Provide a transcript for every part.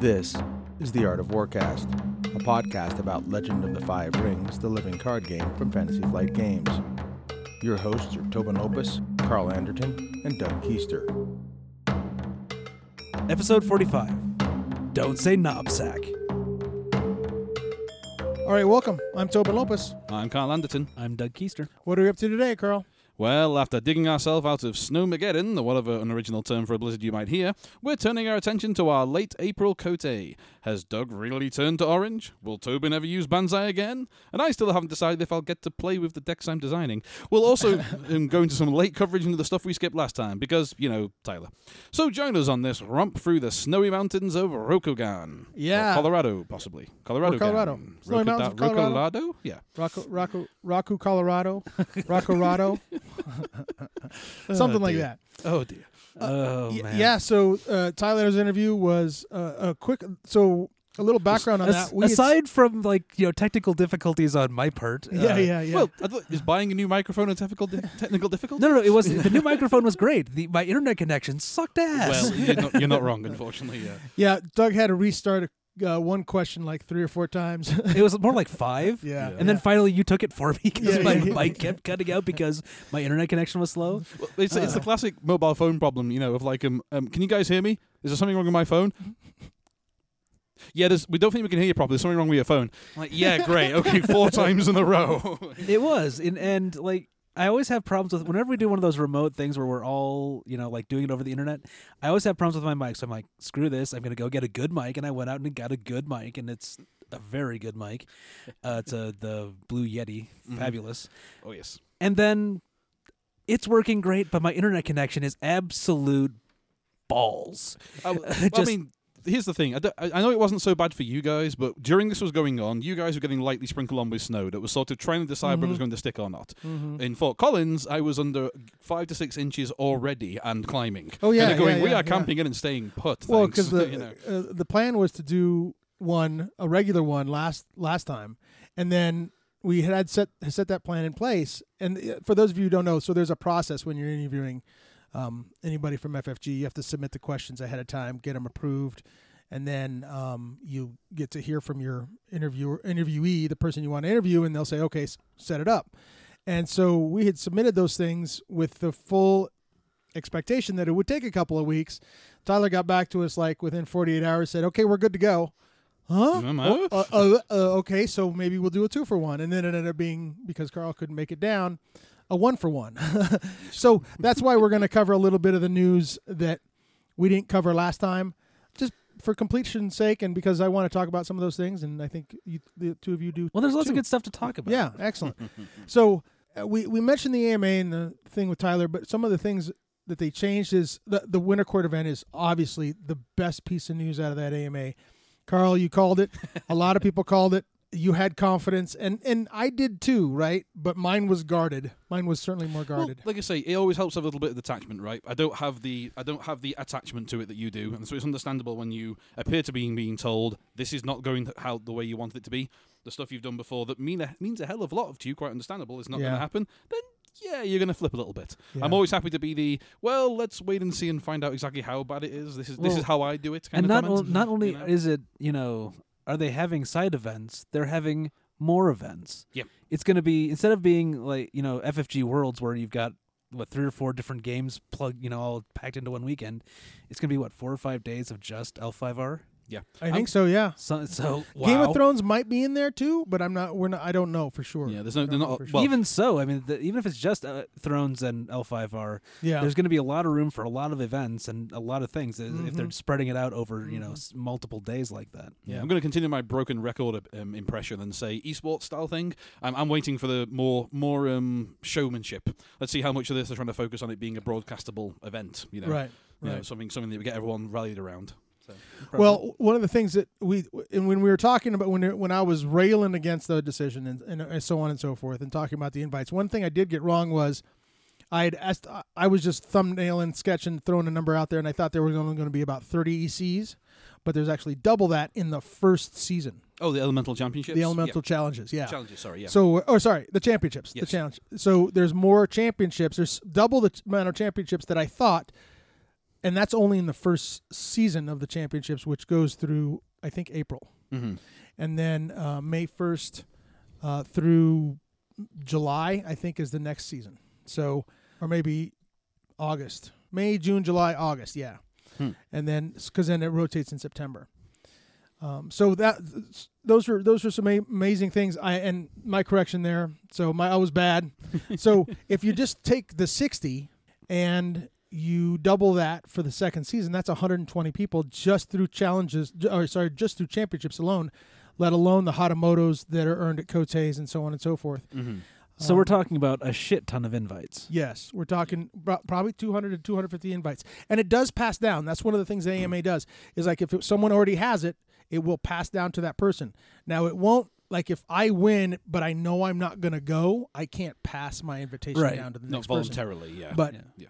This is The Art of Warcast, a podcast about Legend of the Five Rings, the living card game from Fantasy Flight Games. Your hosts are Tobin Lopez, Carl Anderton, and Doug Keister. Episode 45. Don't say knobsack. All right, welcome. I'm Tobin Lopez. I'm Carl Anderton. I'm Doug Keister. What are we up to today, Carl? Well, after digging ourselves out of Snowmageddon, or whatever an original term for a blizzard you might hear, we're turning our attention to our late April Cote. Has Doug really turned to orange? Will Tobin ever use Banzai again? And I still haven't decided if I'll get to play with the decks I'm designing. We'll also um, go into some late coverage into the stuff we skipped last time, because, you know, Tyler. So join us on this romp through the snowy mountains of Rokugan. Yeah. Or Colorado, possibly. Colorado. Colorado. Snowy Mountains of Colorado. Colorado? Yeah. Rocco, Rocco, Rocco, Colorado, Rocco, something like that. Oh, dear. Oh, Y- man. Yeah. So uh, Tyler's interview was uh, a quick. So a little background on As- that. We aside from like you know technical difficulties on my part, yeah, uh, yeah, yeah. Well, I thought- is buying a new microphone a technical, di- technical difficulty? No, no, no, it was the new microphone was great. The, my internet connection sucked ass. Well, you're not, you're not wrong, unfortunately. Yeah. yeah. Doug had to restart uh, one question like three or four times. it was more like five. yeah. And then finally, you took it for me because Yeah, my yeah, yeah. mic kept cutting out because my internet connection was slow. Well, it's, it's the classic mobile phone problem, you know, of like, um, um, can you guys hear me? Is there something wrong with my phone? Yeah, there's, we don't think we can hear you properly. There's something wrong with your phone. I'm like, yeah, great. Okay, four times in a row. It was, and, and like I always have problems with whenever we do one of those remote things where we're all you know like doing it over the internet. I always have problems with my mic, so I'm like, screw this. I'm gonna go get a good mic, and I went out and got a good mic, and it's a very good mic. Uh, it's a the Blue Yeti, Mhm. fabulous. oh, yes. And then it's working great, but my internet connection is absolute balls. I, well, Just- I mean, here's the thing. I, I know it wasn't so bad for you guys, but during this was going on, you guys were getting lightly sprinkled on with snow that was sort of trying to decide whether it was Mhm. going to stick or not. Mhm. In Fort Collins, I was under five to six inches already and climbing. Oh, yeah, Kinda going, yeah, we yeah, are yeah. camping in and staying put. Well, because the you know. uh, the plan was to do one a regular one last last time, and then we had set set that plan in place. And uh, for those of you who don't know, so there's a process when you're interviewing um, anybody from FFG. You have to submit the questions ahead of time, get them approved, and then um, you get to hear from your interviewer interviewee, the person you want to interview, and they'll say, "Okay, s- set it up." And so we had submitted those things with the full expectation that it would take a couple of weeks. Tyler got back to us like within 48 hours, said, "Okay, we're good to go." Huh? Oh, uh, uh, uh, okay, so maybe we'll do a two for one, and then it ended up being because Carl couldn't make it down, a one for one. so that's why we're going to cover a little bit of the news that we didn't cover last time, just for completion's sake, and because I want to talk about some of those things, and I think you, the two of you do Well, there's lots Two. of good stuff to talk about. yeah, excellent. so uh, we we mentioned the AMA and the thing with Tyler, but some of the things that they changed is the the Winter Court event is obviously the best piece of news out of that AMA. Carl, you called it. A lot of people called it. You had confidence, and and I did too, right? But mine was guarded. Mine was certainly more Well, guarded. like I say, it always helps have a little bit of detachment, right? I don't have the I don't have the attachment to it that you do, and so it's understandable when you appear to be being told this is not going how the way you wanted it to be. The stuff you've done before that mean a, means a hell of a lot to you, quite understandable, It's not going to happen. Then yeah, you're going to flip a little bit. Yeah. I'm always happy to be the well. Let's wait and see and find out exactly how bad it is. This is this is how I do it. Kind and not o- not only you know? is it you know are they having side events they're having more events Yep. it's going to be instead of being like you know ffg worlds where you've got what three or four different games plugged you know all packed into one weekend it's going to be what four or five days of just l5r yeah. I think so. Yeah. so, so Game of Thrones might be in there too, but I'm not. We're not. I don't know for sure. Yeah, there's no- I don't they're not- for well- even so i mean the, even if it's just uh, thrones and l5r yeah. there's going to be a lot of room for a lot of events and a lot of things if they're Mhm. spreading it out over you know Mhm. s- multiple days like that Yeah, Yeah. I'm going to continue my broken record um, impression and say esports style thing. I'm, I'm waiting for the more more um, showmanship. Let's see how much of this they're trying to focus on it being a broadcastable event. You know, right. You know, Right. something something that we get everyone rallied around. So, Well, one of the things that we and when we were talking about when when I was railing against the decision and, and, so on and so forth and talking about the invites, one thing I did get wrong was I had asked I was just thumbnailing, sketching, throwing a number out there, and I thought there was only going to be about thirty ECs, but there's actually double that in the first season. oh, the elemental championships. The elemental challenges, yeah. yeah. challenges. Sorry, yeah. So, or sorry, the championships, the challenge. So there's more championships. There's double the amount of championships that I thought and that's only in the first season of the championships, which goes through I think April, Mm-hmm. and then uh, May first uh, through July I think is the next season. So or maybe August, May, June, July, August, yeah, Hmm. and then because then it rotates in September. Um, so that those are those are some a- amazing things. I and my correction there. So my I was bad. so if you just take the sixty and you double that for the second season, that's 120 people just through challenges. Or sorry, just through championships alone. Let alone the Hatamotos that are earned at Cotes and so on and so forth. Mm-hmm. So Um, we're talking about a shit ton of invites. Yes, we're talking probably 200 to 250 invites, and it does pass down. That's one of the things the AMA does is like if it, someone already has it, it will pass down to that person. Now it won't like if I win, but I know I'm not going to go, I can't pass my invitation Right. down to the Not next person. voluntarily, yeah. But Yeah.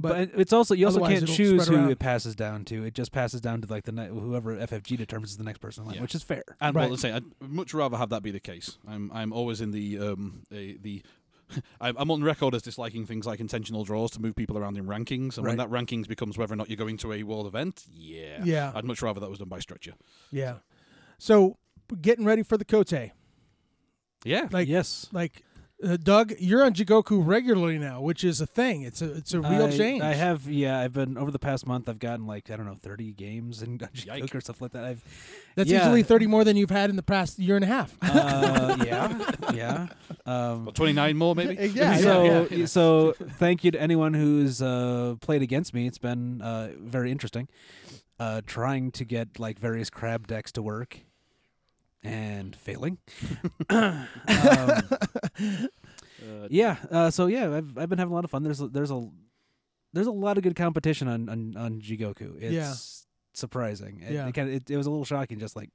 But, But, it's also you also can't choose who around. it passes down to. It just passes down to like the ne- whoever FFG determines is the next person, in line, Yeah. which is fair. And Right. well, let's say I'd much rather have that be the case. I'm I'm always in the um a, the. I'm I'm on record as disliking things like intentional draws to move people around in rankings, and when that rankings becomes whether or not you're going to a world event, yeah, yeah, I'd much rather that was done by structure. yeah. So getting ready for the Kote. Yeah, Like yes, like uh, Doug, you're on Jigoku regularly now, which is a thing. It's a it's a real I, change. I have, yeah. I've been over the past month. I've gotten like I don't know, thirty games and Yike. or stuff like that. I've That's yeah. easily 30 more than you've had in the past year and a half. uh, yeah, yeah. Um, What, 29 more maybe. Yeah, so, yeah, yeah. so thank you to anyone who's uh, played against me. It's been uh, very interesting. Uh, trying to get like various crab decks to work and failing. um, Uh, yeah. Uh, so yeah, I've I've been having a lot of fun. There's a, there's a there's a lot of good competition on on, on Jigoku. It's Yeah. surprising. It, Yeah. it, kinda, it, it was a little shocking, just like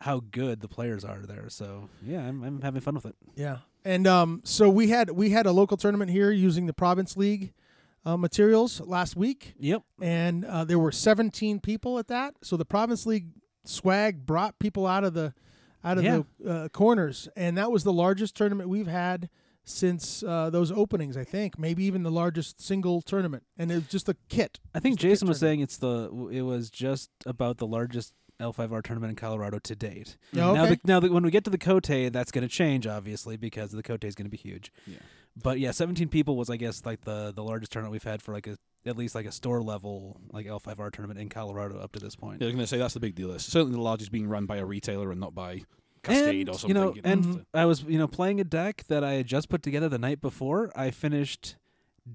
how good the players are there. So yeah, I'm I'm having fun with it. Yeah, and um, so we had we had a local tournament here using the Province League uh, materials last week, Yep. and uh, there were 17 people at that. So the Province League swag brought people out of the out of Yeah. the uh, corners, and that was the largest tournament we've had since uh, those openings. I think maybe even the largest single tournament, and it was just a kit. I think Just a kit Jason was tournament. saying it's the it was just about the largest L5R tournament in Colorado to date. Oh, Now, the, now the, when we get to the Cote, that's going to change, obviously, because the Cote is going to be huge. Yeah. But yeah, 17 people was, I guess, like the the largest tournament we've had for like a at least like a store level like L5R tournament in Colorado up to this point. yeah, I was going to say that's the big deal. It's certainly the largest being run by a retailer and not by Cascade and, or something. You know, and Mhm. I was you know playing a deck that I had just put together the night before. I finished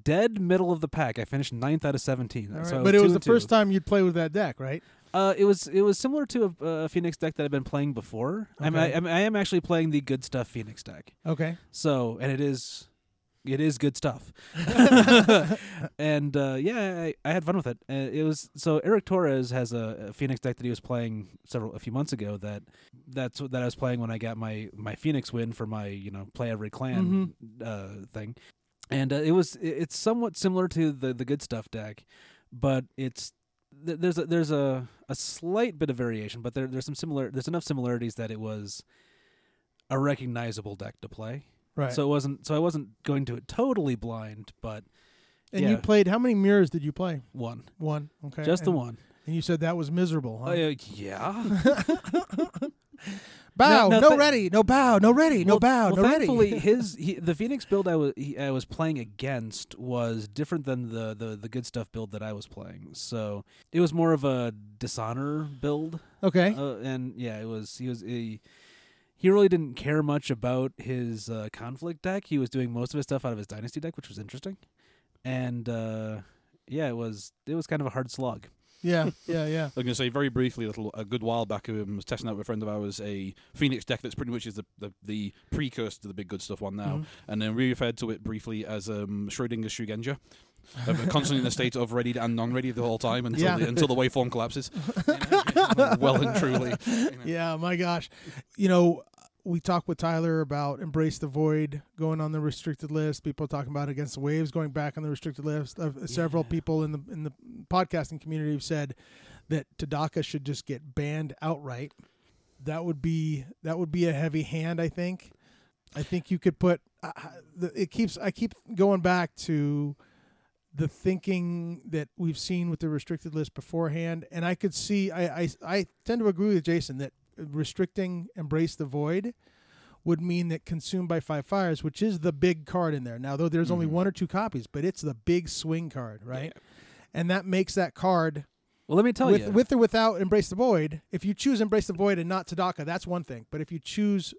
dead middle of the pack. I finished ninth out of 17. All right. So I but it was the two. first time you'd play with that deck, right? Uh, it was it was similar to a, a Phoenix deck that I've been playing before. I'm, I, Okay. I'm, I am actually playing the good stuff Phoenix deck. Okay. So and it is it is good stuff. and uh, yeah, I, I had fun with it. Uh, it was so Eric Torres has a, a Phoenix deck that he was playing several a few months ago. That that's that I was playing when I got my my Phoenix win for my you know play every clan uh, thing. And uh, it was it- it's somewhat similar to the the good stuff deck, but it's th- there's a there's a, a slight bit of variation, but there there's some similar there's enough similarities that it was a recognizable deck to play. Right. So it wasn't. So I wasn't going to it totally blind, but and yeah. you played how many mirrors did you play? one, One. Okay. just the one. And you said that was miserable. Huh? Uh, yeah. bow, No, no, no, thi- ready, no bow, no ready, no bow, well, no ready. thankfully, his he, the Phoenix build I was he, I was playing against was different than the, the the good stuff build that I was playing. So it was more of a dishonor build. okay. Uh, and yeah, it was he was he, he really didn't care much about his uh, conflict deck. He was doing most of his stuff out of his dynasty deck, which was interesting. And uh, yeah, it was it was kind of a hard slog. yeah, yeah, yeah. I was going to say very briefly, a little a good while back, I was testing out with a friend of ours a Phoenix deck that's pretty much is the, the, the precursor to the big good stuff one now, Mhm. and then we referred to it briefly as um, Schrodinger's Shugenja. Constantly in a state of ready and non-ready the whole time until Yeah. the, until the waveform collapses. well and truly. Yeah, my gosh. You know, we talked with Tyler about Embrace the Void going on the restricted list. People talking about Against the Waves going back on the restricted list. Uh, Several people in the in the podcasting community have said that Tadaka should just get banned outright. That would be that would be a heavy hand. I think. I think you could put. Uh, the, it keeps. I keep going back to the thinking that we've seen with the restricted list beforehand, and I could see. I I, I tend to agree with Jason that restricting embrace the void would mean that consumed by five fires, which is the big card in there. Now, though there's only Mhm. one or two copies, but it's the big swing card, right? And that makes that card Well, let me tell with you. with or without embrace the void. If you choose embrace the void and not Tadaka, that's one thing. But if you choose,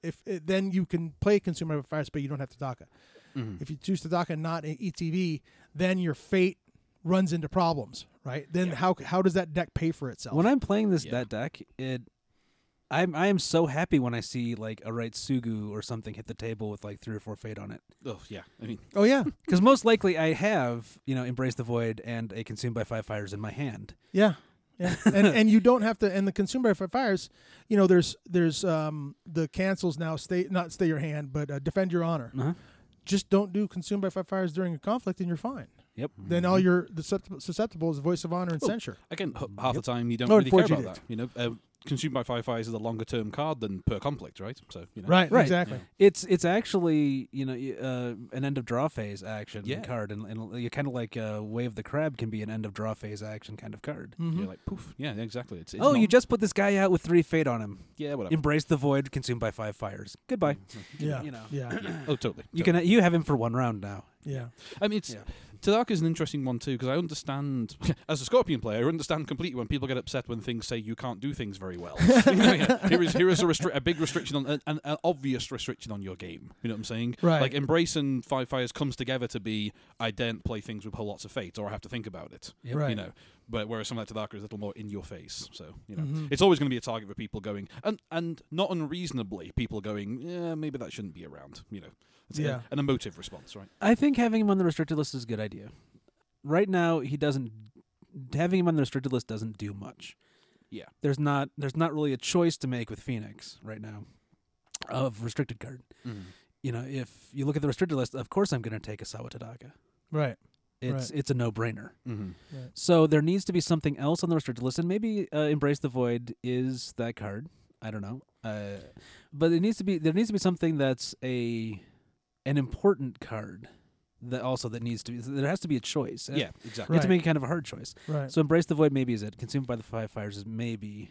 if eh, then you can play consumed by fires, but you don't have Tadaka. Mhm. If you choose Tadaka and not ETV, then your fate runs into problems, right? Then how how does that deck pay for itself? when I'm playing this Yeah. that deck, it I'm I am so happy when I see like a Raitsugu or something hit the table with like three or four fate on it. Oh yeah, I mean, oh yeah, Because most likely I have you know embrace the void and a consumed by five fires in my hand. yeah, yeah. and and you don't have to. And the consumed by five fires, you know, there's there's um the cancels now. Stay not stay your hand, but uh, defend your honor. Uh-huh. Just don't do consumed by five fires during a conflict, and you're fine. Yep. Then all you're the suscept- susceptible is voice of honor and Oh, censure. again, h- half the time you don't Oh, really care unfortunately. about that. You know, uh, consumed by five fires is a longer term card than per conflict, right? So you know, Right, Right. exactly. It's it's actually you know uh, an end of draw phase action Yeah. card, and, and you kind of like uh, Way of the Crab can be an end of draw phase action kind of card. Mhm. You're like poof, yeah, exactly. It's, it's oh, you just put this guy out with three fate on him. yeah, whatever. Embrace the void, consumed by five fires. Goodbye. yeah, you know. yeah, oh, totally. You totally. can you have him for one round now. yeah. I mean, it's Yeah. Tadaka is an interesting one too because I understand, as a Scorpion player, I understand completely when people get upset when things say you can't do things very well. You know, here is here is a, restri- a big restriction on an, an, an obvious restriction on your game. You know what I'm saying? Right. Like Embrace and Five Fires comes together to be I daren't play things with whole lots of fate or I have to think about it. Yep. Right. You know, but whereas something like Tadaka is a little more in your face. So you know, Mhm. it's always going to be a target for people going and and not unreasonably people going, yeah, maybe that shouldn't be around. You know, it's a- Yeah. an emotive response, right? I think having him on the restricted list is a good idea. Right now, he doesn't. Having him on the restricted list doesn't do much. Yeah. There's not. There's not really a choice to make with Phoenix right now, of restricted card. You know, if you look at the restricted list, of course I'm going to take Isawa Tadaka. Right. It's it's a no brainer. Mm-hmm. So there needs to be something else on the restricted list, and maybe uh, Embrace the Void is that card. I don't know, uh, but it needs to be there needs to be something that's a an important card that also that needs to be there has to be a choice. Yeah, exactly. you have Right. to make kind of a hard choice. Right. So Embrace the Void maybe is it. Consumed by the Five Fires is maybe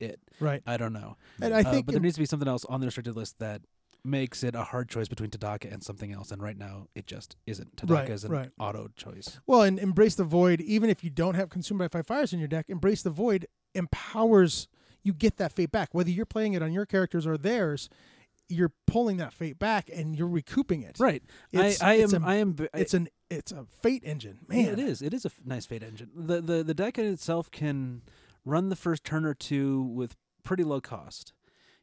it. right. I don't know, And I Uh, think but there needs to be something else on the restricted list that makes it a hard choice between Tadaka and something else. And right now, it just isn't. Tadaka Right, is an right. auto choice. Well, and embrace the void. Even if you don't have consumed by five fires in your deck, embrace the void empowers you get that fate back. Whether you're playing it on your characters or theirs, you're pulling that fate back and you're recouping it. Right. It's, I, I it's am. A, I am. I- it's an it's a fate engine, Yeah, man. it is. It is a f- nice fate engine. The the the deck in itself can run the first turn or two with pretty low cost.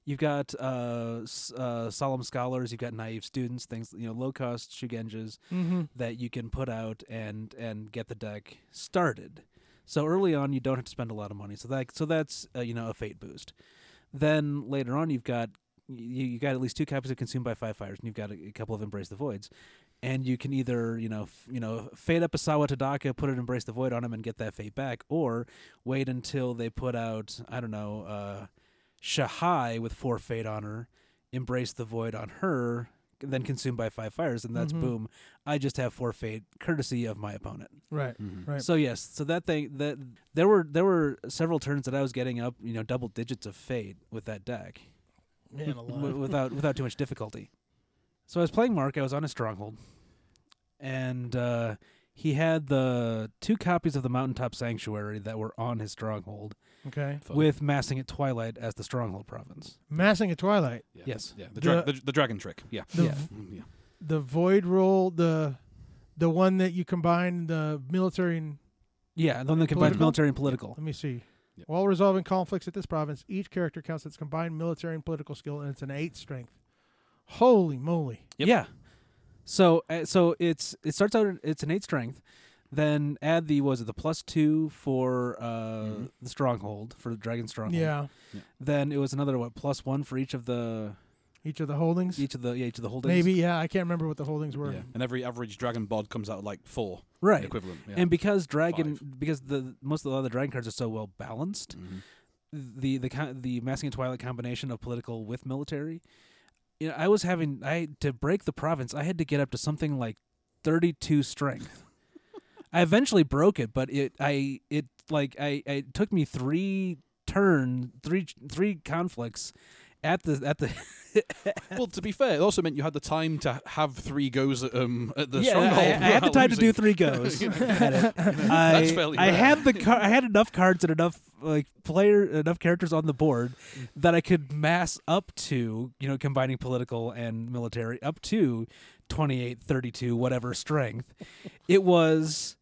You've got uh, uh, solemn scholars. You've got naive students. Things you know, low cost shugenjas Mm-hmm. that you can put out and and get the deck started. So early on, you don't have to spend a lot of money. So that so that's uh, you know a fate boost. Then later on, you've got you, you got at least two copies of Consumed by Five Fires, and you've got a, a couple of Embrace the Voids, and you can either you know f- you know fade up Isawa Tadaka, put an Embrace the Void on him, and get that fate back, or wait until they put out I don't know uh, Shahai with four fate on her, Embrace the Void on her, then Consumed by Five Fires, and that's Mhm. boom. I just have four fate courtesy of my opponent. Right. Mm-hmm. Right. So yes, so that thing that there were there were several turns that I was getting up, you know, double digits of fate with that deck Man w- alive. without without too much difficulty. So I was playing Mark. I was on a stronghold, and uh, he had the two copies of the Mountaintop Statuary that were on his stronghold, Okay. with Massing at Twilight as the stronghold province. Massing at Twilight. Yeah. Yes. Yeah. The, dra- The- the, the dragon trick. Yeah. The Yeah. v- Mm, yeah. the void roll the the one that you combine the military and Yeah, the one that combines Political? military and political. let me see. Yep. While resolving conflicts at this province, each character counts its combined military and political skill, and it's an eight strength. Holy moly! Yep. Yeah. So uh, so it's it starts out it's an eight strength, then add the was it the plus two for uh Mhm. the stronghold for the dragon stronghold. Yeah, Then it was another what plus one for each of the each of the holdings. each of the yeah, each of the holdings. Maybe yeah, I can't remember what the holdings were. Yeah. And every average dragon bod comes out like four right. equivalent. Yeah. And because dragon because the most of the other dragon cards are so well balanced, Mhm. the the the Massing at Twilight combination of political with military, you know, I was having I to break the province, I had to get up to something like 32 strength. I eventually broke it, but it I it like I it took me three turn three three conflicts at the at the well, to be fair, it also meant you had the time to have three goes at, um, at the yeah, I, stronghold. I had the time to do three goes. You know. That's I, I had the car- I had enough cards and enough like player enough characters on the board Mm. that I could mass up to you know combining political and military up to 28 32 whatever strength it was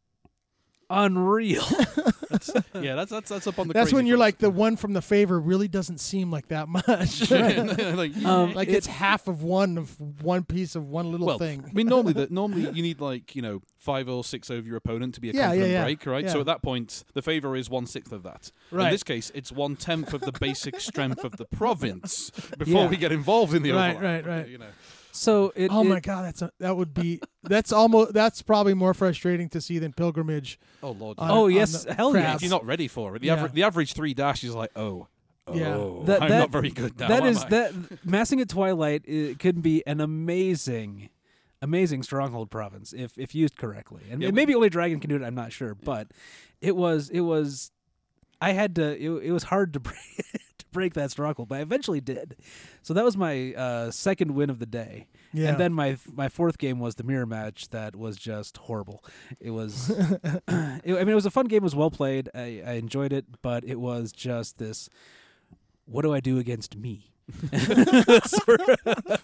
unreal yeah, that's that's that's up on the. That's crazy when you're front. like the one from the favor really doesn't seem like that much. like, Um, like it- it's half of one of one piece of one little well, thing. I mean, normally that normally you need like you know five or six over your opponent to be a Yeah, yeah, confident yeah. break, right? Yeah. So at that point, the favor is one sixth of that. Right. In this case, it's one tenth of the basic strength of the province before Yeah. we get involved in the Right, overlap. right, right. You know, so it, oh it- my god, that's a, that would be that's almost that's probably more frustrating to see than pilgrimage. oh lord. on- Oh, yes, the hell yes. crabs. if you're not ready for it, the, Yeah. aver- the average three dash is like, oh, oh Yeah. oh, That- I'm that- not very good now. that am is I? that massing at twilight it could be an amazing amazing stronghold province if if used correctly and Yeah, we- maybe only dragon can do it i'm not sure but it was it was i had to it, it was hard to break to break that stronghold but i eventually did so that was my uh second win of the day Yeah. and then my my fourth game was the mirror match that was just horrible. It was, it, I mean, it was a fun game. It was well played. I, I enjoyed it, but it was just this. What do I do against me?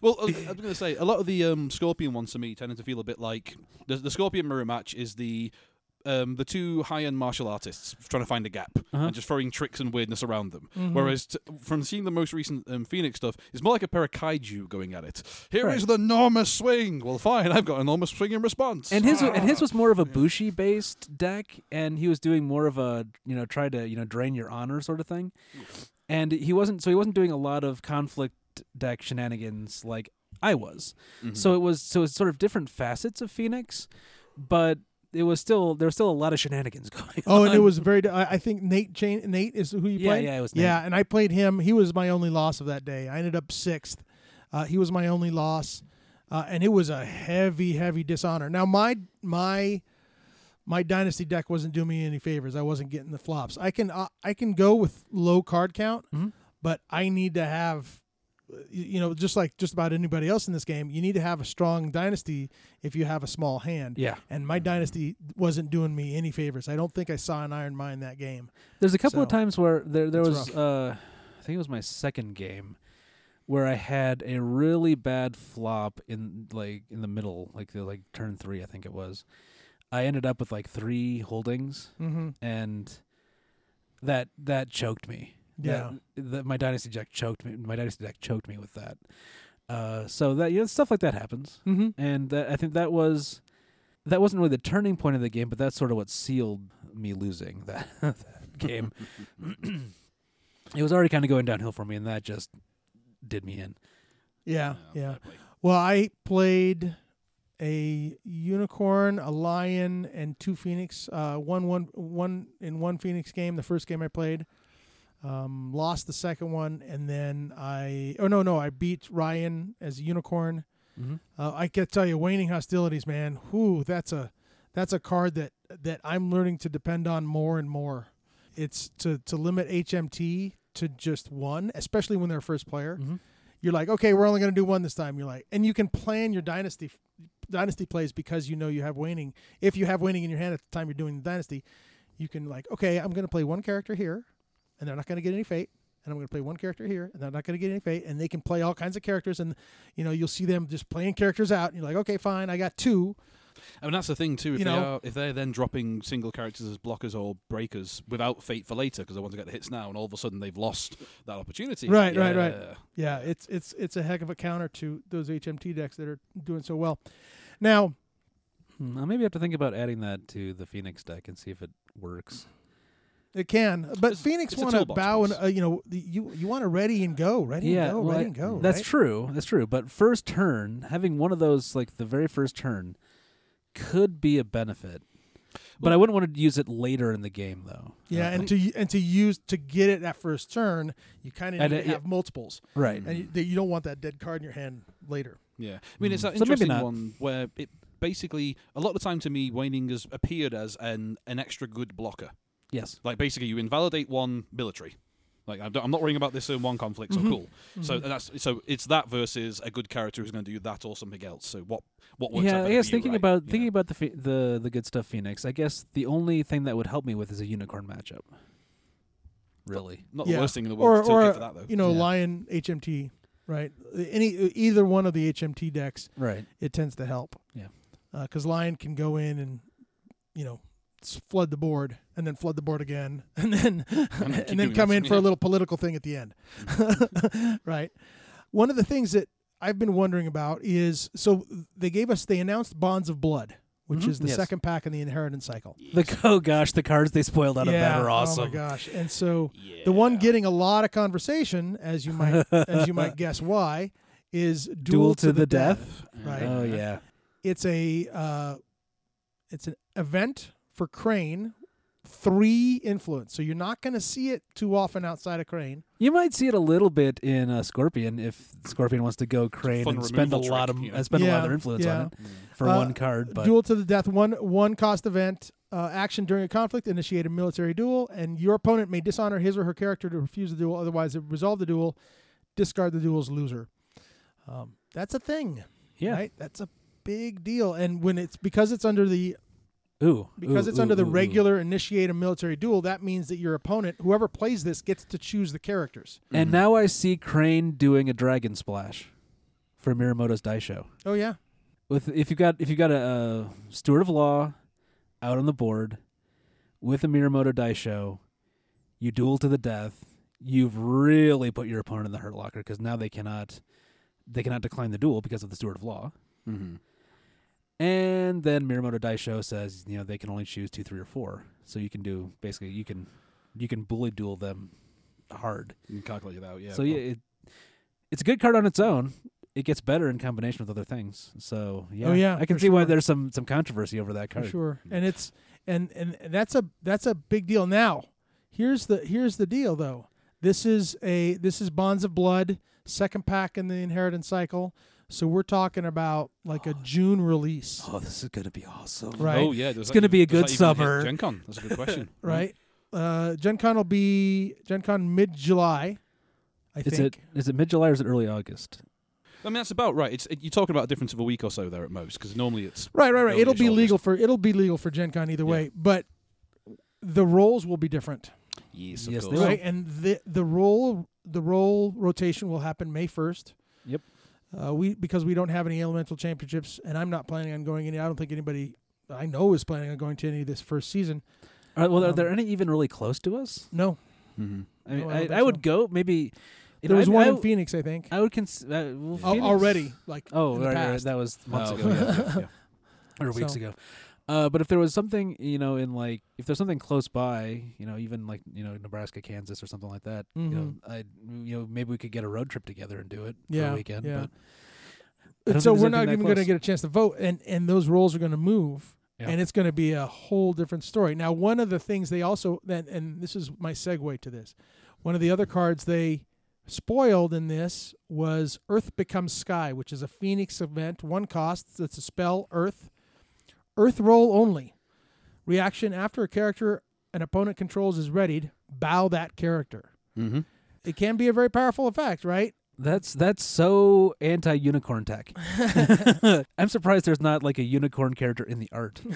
well, I was, was going to say a lot of the um, Scorpion ones to me tended to feel a bit like the, the Scorpion mirror match is the um, the two high end martial artists trying to find a gap Uh-huh. and just throwing tricks and weirdness around them. Mhm. Whereas t- from seeing the most recent um, Phoenix stuff, it's more like a pair of kaiju going at it. Here is Right. the enormous swing. Well, fine, I've got an enormous swing in response. And his and his was more of a Bushi based deck, and he was doing more of a you know try to you know drain your honor sort of thing, and he wasn't so he wasn't doing a lot of conflict deck shenanigans like I was. Mhm. So it was so it's sort of different facets of Phoenix, but it was still there was still a lot of shenanigans going. Oh, and it was very. I think Nate Chain Nate is who you Yeah, played. yeah, yeah, it was Nate. Yeah, and I played him. He was my only loss of that day. I ended up sixth. Uh, he was my only loss, uh, and it was a heavy, heavy dishonor. Now my my my dynasty deck wasn't doing me any favors. I wasn't getting the flops. I can uh, I can go with low card count, Mhm. but I need to have. You- know, just like just about anybody else in this game, you need to have a strong dynasty if you have a small hand. Yeah, And my dynasty wasn't doing me any favors. I don't think I saw an Iron Mine that game. there's a couple of times where there there was uh, I think it was my second game where I had a really bad flop in like in the middle, like the like turn three, I think it was. I ended up with like three holdings, Mm-hmm. and that that choked me. Yeah. that, that my dynasty deck choked me. My dynasty deck choked me with that. Uh, so that you know stuff like that happens, Mm-hmm. and that, I think that was that wasn't really the turning point of the game, but that's sort of what sealed me losing that, that game. it was already kind of going downhill for me, and that just did me in. Yeah, Yeah, yeah. Well, I played a unicorn, a lion, and two phoenix. Uh, one, one, one in one phoenix game. The first game I played, um, lost the second one, and then I. Oh no, no, I beat Ryan as a unicorn. Mm-hmm. Uh, I can tell you, waning hostilities, man. Whoo, that's a that's a card that that I'm learning to depend on more and more. It's to to limit HMT to just one, especially when they're a first player. Mm-hmm. You're like, okay, we're only going to do one this time. You're like, and you can plan your dynasty dynasty plays because you know you have waning. If you have waning in your hand at the time you're doing the dynasty, you can like, okay, I'm going to play one character here, and they're not going to get any fate. And I'm going to play one character here, and they're not going to get any fate. And they can play all kinds of characters, and you know you'll see them just playing characters out. And you're like, okay, fine, I got two. I mean, that's the thing too. If You they know- are, if they're then dropping single characters as blockers or breakers without fate for later because they want to get the hits now, and all of a sudden they've lost that opportunity. Right, right, right. Yeah. Yeah, it's it's it's a heck of a counter to those HMT decks that are doing so well. Now, Hmm, I'll maybe have to think about adding that to the Phoenix deck and see if it works. It can, but It's- Phoenix want to bow and uh, you know you you want to ready and go, ready and go, well, ready I- and go. That's right? true. That's true. But first turn, having one of those like the very first turn, could be a benefit. But I wouldn't want to use it later in the game, though. Yeah, and think. to and to use to get it at first turn, you kind of And need it- to have multiples, right. and you, you don't want that dead card in your hand later. Yeah, I mean it's Mm. that So interesting one where it basically a lot of the time to me waning has appeared as an an extra good blocker. Yes. Like basically you invalidate one military. Like I'm, I'm not worrying about this in one conflict, so Mhm. cool. So Mhm. that's so it's that versus a good character who's going to do that or something else. So what what works? out Yeah, I guess for you, thinking right? about Yeah. thinking about the phe- the the good stuff Phoenix. I guess the only thing that would help me with is a unicorn matchup. Really. not Yeah. the worst thing in the or world. to or give for that though. you know Yeah. Lion HMT, right? Any either one of the HMT decks, Right. it tends to help. Yeah. because Lion can go in and you know s- flood the board and then flood the board again and then and then come that, in for a little political thing at the end, right? One of the things that I've been wondering about is so they gave us they announced Bonds of Blood, which Mhm. is the Yes. second pack in the inheritance cycle. The oh gosh, the cards they spoiled out of that are awesome Oh my gosh! And so the one getting a lot of conversation, as you might as you might guess why, is Duel, Duel to the Death. right? Oh yeah. It's a uh, it's an event for Crane, three influence. So you're not going to see it too often outside of Crane. You might see it a little bit in uh, Scorpion if Scorpion wants to go crane and spend a lot trick, of you know. uh, spend a lot of their influence yeah. on it for Uh, one card. But Duel to the death, one one cost event. Uh, action during a conflict, initiate a military duel, and your opponent may dishonor his or her character to refuse the duel. Otherwise, it resolve the duel, discard the duel's loser. Um, that's a thing. yeah, right? That's a big deal. And when it's because it's under the ooh, because ooh, it's ooh, under the ooh, ooh. regular initiate a military duel, that means that your opponent, whoever plays this, gets to choose the characters. And Mhm. now I see Crane doing a dragon splash for Mirumoto's Daisho. Oh yeah, With if you got if you got a, uh Steward of Law out on the board with a Mirumoto Daisho, you duel to the death. You've really put your opponent in the hurt locker because now they cannot they cannot decline the duel because of the Steward of Law. Mm-hmm. And then Mirumoto Daisho says, you know, they can only choose two, three, or four. So you can do basically you can you can bully duel them hard. You can calculate it out. Yeah. so yeah, it, it's a good card on its own. It gets better in combination with other things. So yeah, Oh, yeah, I can for see why there's some some controversy over that for card. sure. Mm. And it's and and that's a that's a big deal. Now, here's the here's the deal though. This is a this is Bonds of Blood, second pack in the inheritance cycle. So we're talking about like a June release, Oh, this is gonna be awesome. Right. Oh yeah. It's gonna even- be a good summer. Gen Con. That's a good question. right? Uh, Gen Con will be Gen Con mid July, I Is think. it is it mid July or is it early August? I mean that's about right. It's it, you're talking about a difference of a week or so there at most because normally it's Right, right, right. It'll be August. legal for it'll be legal for Gen Con either Yeah. way, but the roles will be different, Yes, of Yes, course. right? And the the role the role rotation will happen May first. Yep. Uh, we because we don't have any elemental championships, and I'm not planning on going any. I don't think anybody I know is planning on going to any this first season. Are, well, are Um, there any even really close to us? No, Mhm. I mean, No, I I, don't I, would so. go maybe. you there know, was I, one I, in Phoenix, I think. I would consider uh, well, Al- already, like Oh, in the right, right, that was months Oh, ago. yeah. yeah, yeah. or weeks So- ago. Uh, but if there was something, you know, in like if there's something close by, you know, even like you know Nebraska, Kansas, or something like that, you know, I you know maybe we could get a road trip together and do it for Yeah, a weekend. yeah. But so we're not even going to get a chance to vote, and and those roles are going to move, Yeah. and it's going to be a whole different story. Now, one of the things they also then, and this is my segue to this, one of the other cards they spoiled in this was Earth Becomes Sky, which is a Phoenix event, one cost. It's a spell, Earth, Earth role only. Reaction after a character an opponent controls is readied, bow that character. Mhm. It can be a very powerful effect, right? That's that's so anti unicorn tech. I'm surprised there's not like a unicorn character in the art.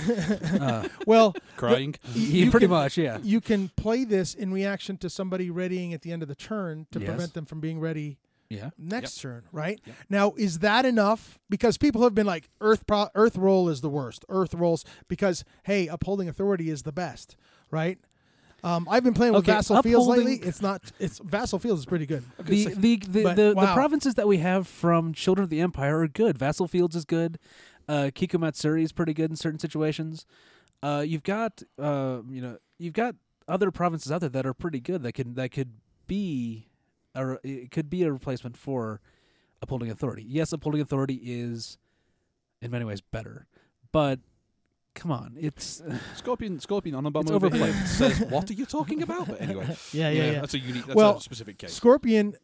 Uh, Well, Crying. yeah, you pretty can- much, yeah. you can play this in reaction to somebody readying at the end of the turn to Yes. prevent them from being ready Yeah. next turn, right? Yep. Now, is that enough? Because people have been like, Earth pro- Earth role is the worst. Earth rolls because hey, upholding authority is the best, right? Um, I've been playing with Okay, Vassal Fields lately. It's not. It's Vassal Fields is pretty good. The the the, But, the, the provinces that we have from Children of the Empire are good. Vassal Fields is good. Uh, Kikumatsuri is pretty good in certain situations. Uh, you've got uh, you know you've got other provinces out there that are pretty good that can that could be a re- it could be a replacement for upholding authority. Yes, upholding authority is in many ways better, but come on, it's Scorpion. Scorpion on a bum It's overplayed. says, "What are you talking about?" But anyway, Yeah, yeah, yeah. That's a unique. That's Well, a specific case. Scorpion.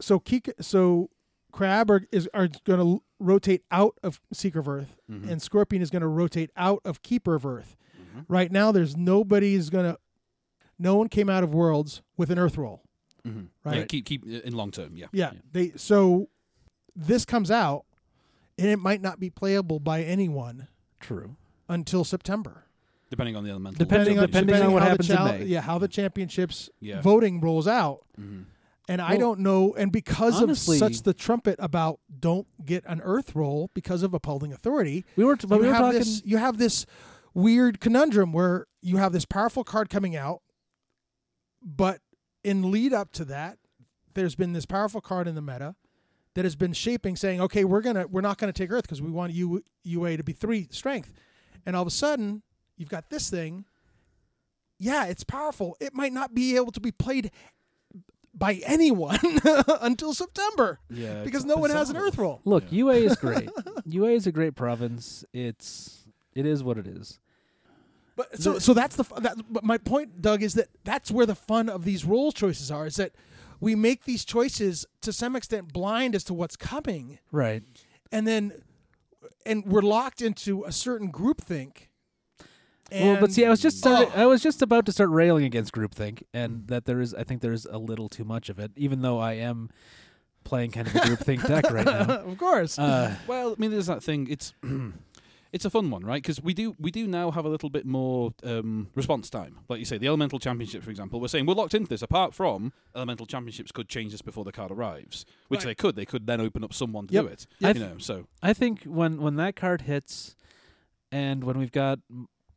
So Kika, so Crab are is are going to rotate out of Seeker of Earth, Mhm. and Scorpion is going to rotate out of Keeper of Earth. Mhm. Right now, there's nobody's going to. No one came out of Worlds with an Earth role. Mhm. Right. Yeah, keep keep in long term. Yeah. Yeah, they so this comes out, and it might not be playable by anyone True. until September. Depending on the elemental. Depending on, depending depending on what happens the in May. Yeah, how the championships Yeah. voting rolls out. Mhm. And I don't know. And because honestly- of such the trumpet about don't get an Earth role because of upholding authority, We were, t- you we were have talking. this. You have this weird conundrum where you have this powerful card coming out, but in lead up to that, there's been this powerful card in the meta that has been shaping, saying, "Okay, we're gonna we're not gonna take Earth because we want U, UA to be three strength," and all of a sudden you've got this thing. Yeah, it's powerful. It might not be able to be played by anyone until September Yeah. because it's no one has an. Earth role. Look, Yeah. UA is great. UA is a great province. It's it is what it is. But so The- so that's the that, but my point, Doug, is that that's where the fun of these rules choices are. Is that we make these choices to some extent blind as to what's coming, Right. and then and we're locked into a certain groupthink. well, but see, I was just started, Oh. I was just about to start railing against groupthink, and that there is, I think there is a little too much of it, even though I am playing kind of a groupthink deck right now. of course. Uh, Well, I mean, there's that thing. It's it's a fun one, right? Because we do we do now have a little bit more um, response time. Like you say, the Elemental Championship, for example, we're saying we're locked into this. Apart from Elemental Championships, could change this before the card arrives, which Right. they could. They could then open up someone to Yep. do it. I you know, so I think when when that card hits, and when we've got,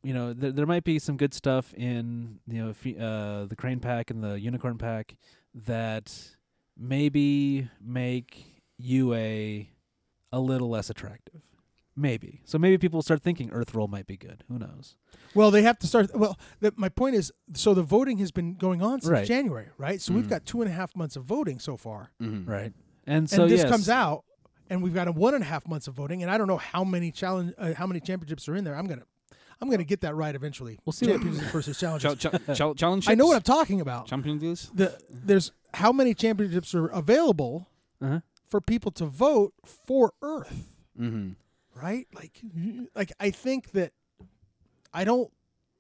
you know, there there might be some good stuff in you know fe- uh, the crane pack and the unicorn pack that maybe make UA a little less attractive. Maybe. So maybe people start thinking Earth Role might be good. Who knows? well, they have to start. Well, the, my point is, so the voting has been going on since Right. January, right? So we've Mhm. got two and a half months of voting so far. mhm. Right. And so and this yes, comes out, and we've got a one and a half months of voting, and I don't know how many challenge, uh, how many championships are in there. I'm gonna, I'm gonna get that right eventually. We'll see what- championships versus challenges. Chal- cha- chal- challenge. I know what I'm talking about. Champion deals. The there's how many championships are available Uh-huh. for people to vote for Earth, Mm-hmm. Right? Like, like I think that I don't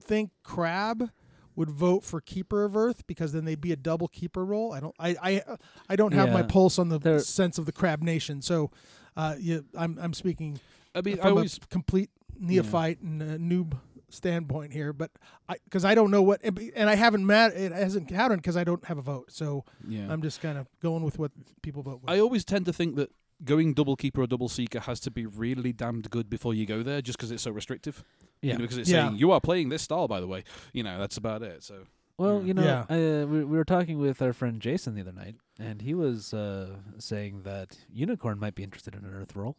think Crab would vote for Keeper of Earth because then they'd be a double keeper role. I don't. I I I don't have my pulse on the There- sense of the Crab Nation. So, uh, you, I'm I'm speaking I mean, I from always a complete neophyte and uh, noob standpoint here, but I because I don't know what and and I haven't met it hasn't happened because I don't have a vote. So yeah. I'm just kind of going with what people vote with. I always tend to think that going double keeper or double seeker has to be really damned good before you go there, just because it's so restrictive. You Yeah. know, because it's Yeah. saying you are playing this style, by the way. You know, that's about it. So Well, you know, Yeah. uh, we, we were talking with our friend Jason the other night, and he was uh, saying that Unicorn might be interested in an Earth role.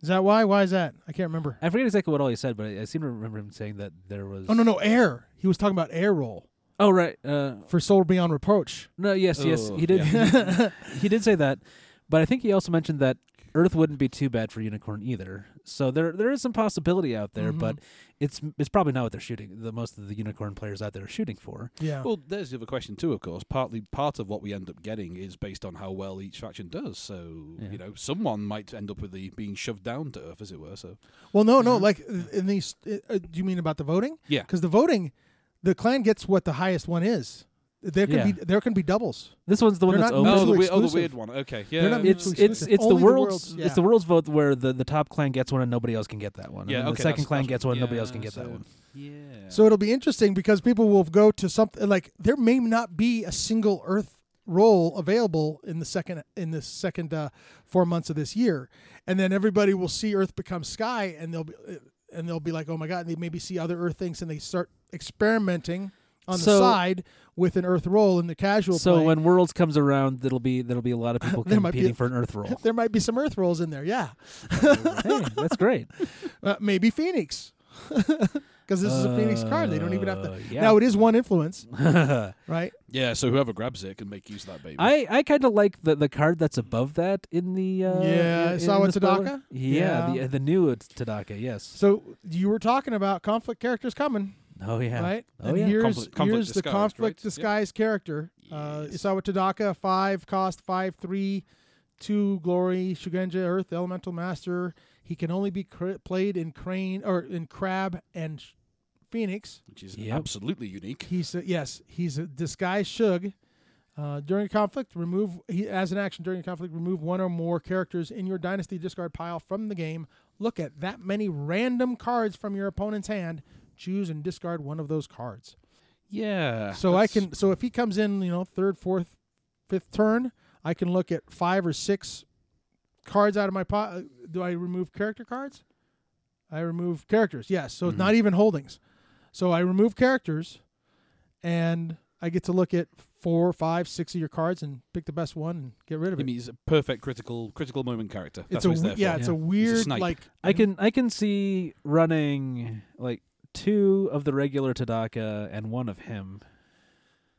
Is that why? Why is that? I can't remember. I forget exactly what all he said, but I, I seem to remember him saying that there was. Oh no no air. He was talking about air role Oh right. Uh, for Soul Beyond Reproach. no. Yes. yes. Oh, He did. yeah. he, he did say that, but I think he also mentioned that Earth wouldn't be too bad for Unicorn either. So there there is some possibility out there, Mhm. but it's it's probably not what they're shooting. The most of the Unicorn players out there are shooting for. Yeah. Well, there's the other question too. Of course, partly part of what we end up getting is based on how well each faction does. So Yeah. you know, someone might end up with the being shoved down to earth, as it were. So Well, no, no. Mhm. Like in these, uh, do you mean about the voting? Yeah. Because the voting, the clan gets what the highest one is. There can Yeah. be there can be doubles. This one's the one They're that's not open. oh, the, mutually we- oh, the exclusive. weird one. Okay, They're yeah. not it's mutually it's exclusive. it's the Only the world's world's- yeah. it's the world's vote where the, the top clan gets one and nobody else can get that one. yeah, and then okay, the second that's- clan that's- gets one and nobody else yeah, can get that so- one. Yeah. So it'll be interesting because people will go to something like there may not be a single Earth role available in the second in the second uh, four months of this year, and then everybody will see Earth become sky, and they'll be uh, and they'll be like, oh my god, and they maybe see other Earth things, and they start experimenting on the side with an Earth role in the casual So play. when Worlds comes around, there'll be there'll be a lot of people There might be competing for an Earth roll. there might be some Earth roles in there, yeah, hey, that's great. uh, maybe Phoenix. Because this is a Phoenix card, they don't even have to. Uh, yeah. Now it is one influence, right? yeah, so whoever grabs it can make use of that baby. I, I kind of like the the card that's above that in the uh, Yeah, in, Isawa in the. Tadaka? Yeah, Yeah. the the new Tadaka. Yes. So you were talking about conflict characters coming. Oh yeah. right? Oh, and yeah. here's Conflict- conflict here's the conflict right? Yep. disguised character. Uh, Yes. Isawa Tadaka, five cost, five three, two glory, Shugenja, Earth, Elemental Master. He can only be cr- played in Crane or in Crab and Sh- Phoenix. which is Yep. absolutely unique. He's a, yes, he's a disguised Shug. Uh, during a conflict, remove he as an action during a conflict, remove one or more characters in your dynasty discard pile from the game. Look at that many random cards from your opponent's hand. Choose and discard one of those cards. Yeah. So I can so if he comes in, you know, third, fourth, fifth turn, I can look at five or six cards out of my pot. Uh, do I remove character cards? I remove characters. Yes. So it's not mm-hmm. even holdings. So I remove characters, and I get to look at four, five, six of your cards and pick the best one and get rid of it. I mean, he's a perfect critical critical moment character. That's it's a what he's there yeah, for. it's a weird snipe. like I can I can see running like two of the regular Tadaka and one of him,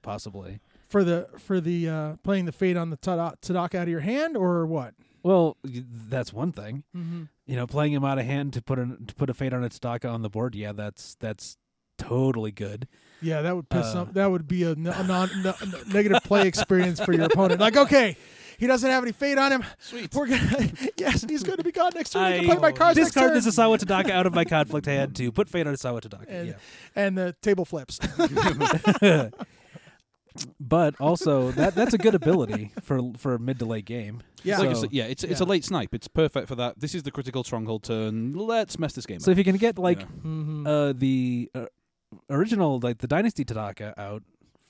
possibly. for the for the uh, playing the fate on the Tada- Tadaka out of your hand or what? Well, that's one thing. Mm-hmm. You know, playing him out of hand to put a to put a fate on a Tadaka on the board. Yeah, that's that's totally good. Yeah, that would piss Uh, some. That would be a, n- a non n- negative play experience for your opponent. Like, okay, he doesn't have any fate on him. Sweet. We're gonna yes, he's going to be gone next turn. I I can play my cards next discard turn. this Isawa Tadaka out of my conflict hand to put fate on Isawa Tadaka. and, yeah. and the table flips. But also that that's a good ability for for a mid to late game. yeah, Like I So- said, yeah, it's it's a late snipe. It's perfect for that. This is the critical stronghold turn. Let's mess this game up. So up. if you can get like Yeah. Mhm. uh the uh, original like the Dynasty Tadaka out,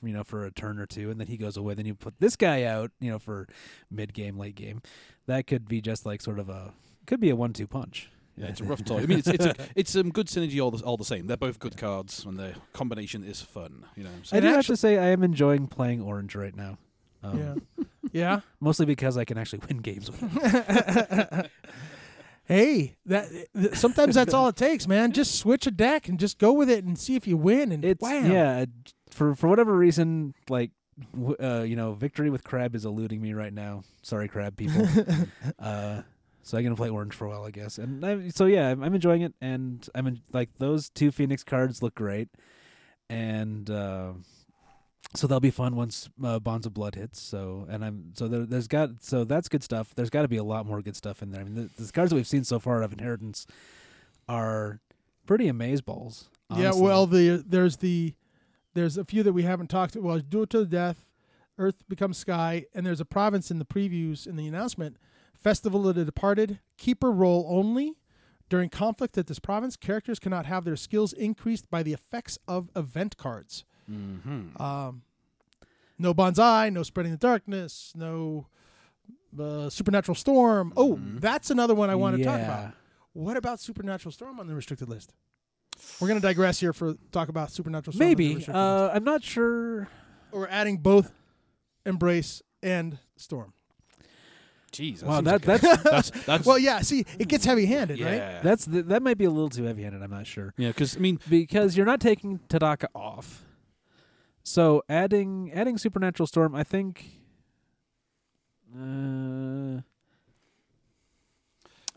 you know, for a turn or two, and then he goes away. Then you put this guy out, you know, for mid game, late game. That could be just like sort of a could be a one two punch. Yeah, it's a rough toy. I mean, it's it's a, it's some good synergy all the, all the same. They're both good cards, and the combination is fun. You know. So I And do have to say I am enjoying playing orange right now. Um, yeah, yeah. Mostly because I can actually win games with it. Hey, that th- sometimes that's all it takes, man. Just switch a deck and just go with it and see if you win. And It's wow, yeah. For for whatever reason, like uh, you know, victory with crab is eluding me right now. Sorry, crab people. uh, so I'm gonna play orange for a while, I guess. And I, so yeah, I'm, I'm enjoying it, and I'm in, like those two Phoenix cards look great, and uh, so they'll be fun once uh, Bonds of Blood hits. So and I'm so there, there's got so that's good stuff. There's got to be a lot more good stuff in there. I mean, the, the cards that we've seen so far of Inheritance are pretty amaze balls. Yeah, well, the there's the there's a few that we haven't talked. Well, do it to the death, Earth becomes sky, and there's a province in the previews in the announcement. Festival of the Departed, keeper Role only. During conflict at this province, characters cannot have their skills increased by the effects of event cards. Mm-hmm. Um, no bonsai, no spreading the darkness, no uh, supernatural storm. Oh, Mhm. that's another one I want to talk about. What about supernatural storm on the restricted list? We're gonna digress here for talk about supernatural storm. Maybe. Uh, I'm not sure. list. or adding both embrace and storm. Jeez. Wow, that like that's that's that's Well, yeah. See, it gets heavy-handed, right? that's th- that might be a little too heavy-handed. I'm not sure yeah, because I mean, because you're not taking Tadaka off. So adding adding supernatural storm, I think. Uh,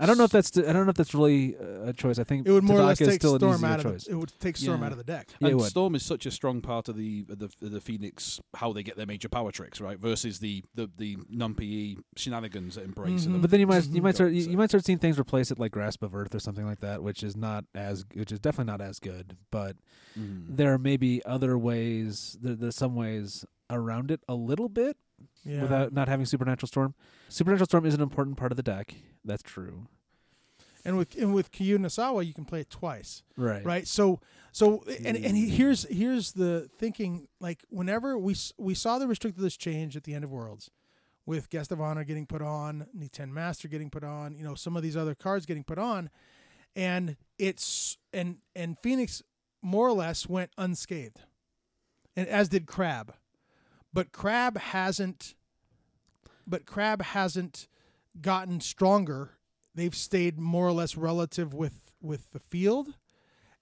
I don't know if that's I don't know if that's really uh, a choice. I think It would more or less take still storm out of choice. the, it would take storm Yeah. out of the deck. Yeah, it and would. Storm is such a strong part of the of the of the Phoenix how they get their major power tricks, right? Versus the the, the non PE shenanigans that embrace. and Mhm. the- But then you might you might start you, you might start seeing things replace it like Grasp of Earth or something like that, which is not as which is definitely not as good. But Mhm. there may be other ways. There, there's some ways around it a little bit Yeah. without not having supernatural storm. Supernatural storm is an important part of the deck. That's true. and with and with Kyuden Isawa, you can play it twice. Right. right so so and and mm. here's here's the thinking like whenever we we saw the restricted list change at the end of worlds with guest of honor getting put on Niten master getting put on you know some of these other cards getting put on and it's and and phoenix more or less went unscathed and as did crab but crab hasn't but crab hasn't gotten stronger they've stayed more or less relative with with the field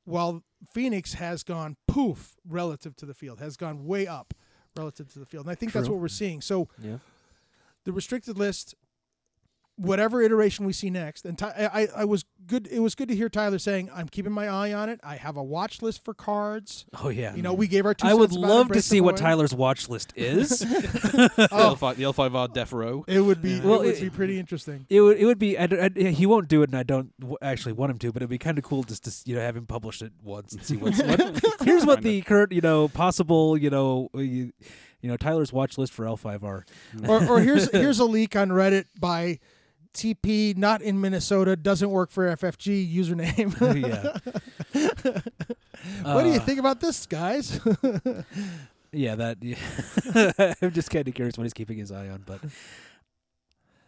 while Phoenix has gone poof relative to the field, has gone way up relative to the field. And I think that's what we're seeing. So Yeah. the restricted list whatever iteration we see next. And Ty- I, I, I was good. It was good to hear Tyler saying, "I'm keeping my eye on it. I have a watch list for cards." Oh yeah. You know, we gave our two. I would love to see what Tyler's watch list is. The Oh, L5, the L5R Death Row. it would be. Well, it would it- be pretty interesting. It would it would be I, I, he won't do it and I don't w- actually want him to but it'd be kind of cool just to you know have him publish it once and see what's what here's what the current you know possible you know uh, you, you know Tyler's watch list for L5R or, or here's here's a leak on Reddit by TP, not in Minnesota, doesn't work for FFG username. yeah what do you Uh, think about this, guys? yeah that yeah. I'm just kind of curious what he's keeping his eye on but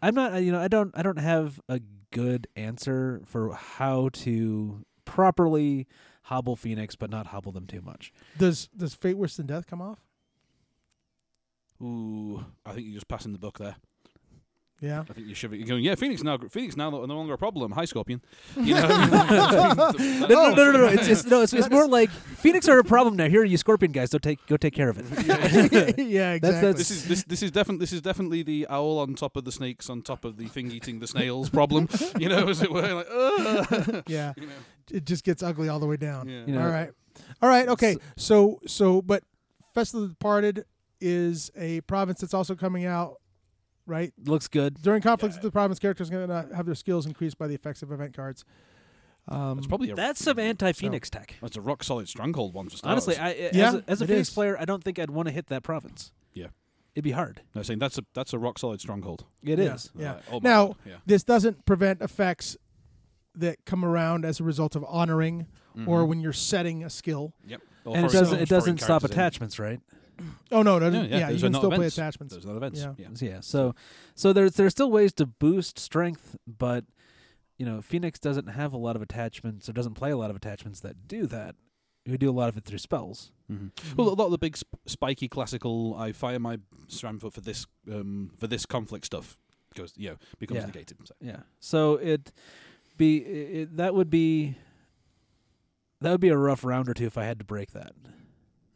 I'm not uh, you know I don't I don't have a good answer for how to properly hobble Phoenix but not hobble them too much does does Fate Worse Than Death come off? Ooh, I think you're just passing the buck there. Yeah. I think you're shoving. You're going, yeah, Phoenix now. Phoenix now no longer a problem. Hi, Scorpion. You know. No, no, no, no, no. Oh. It's, it's no, it's, it's more like Phoenix are a problem now. Here, are you Scorpion guys, go take go take care of it. yeah, exactly. that's- This is this this is definitely this is definitely the owl on top of the snakes on top of the thing eating the snails problem. You know, as it were. Like, "Ugh." yeah. you know. It just gets ugly all the way down. Yeah. You know, all right. All right. Okay. So so but Festival of the Departed is a province that's also coming out, right? looks good. During conflicts with the province, characters are going to have their skills increased by the effects of event cards. Um, It's probably a, That's some anti-Phoenix tech. that's a rock solid stronghold one for starters. Honestly, I, as Yeah, a, as a it Phoenix is. player, I don't think I'd want to hit that province. Yeah. It'd be hard. no, I'm saying that's a that's a rock solid stronghold. It Yeah. is. Yeah. Uh, oh Now, God, yeah. this doesn't prevent effects that come around as a result of honoring or Mhm. when you're setting a skill. Yep. Or and it doesn't it doesn't stop characters in. attachments, right? Oh no, no, Yeah, yeah, yeah, you can not still play attachments. Those are not events. Yeah. Yeah. Yeah. So so there's there's still ways to boost strength, but you know Phoenix doesn't have a lot of attachments or doesn't play a lot of attachments that do that. We do a lot of it through spells. hmm Well, a lot of the big sp- spiky classical, I fire my strength for this um, for this conflict stuff goes, you know, becomes Yeah. negated. So. Yeah. So it be it, that would be that would be a rough round or two if I had to break that.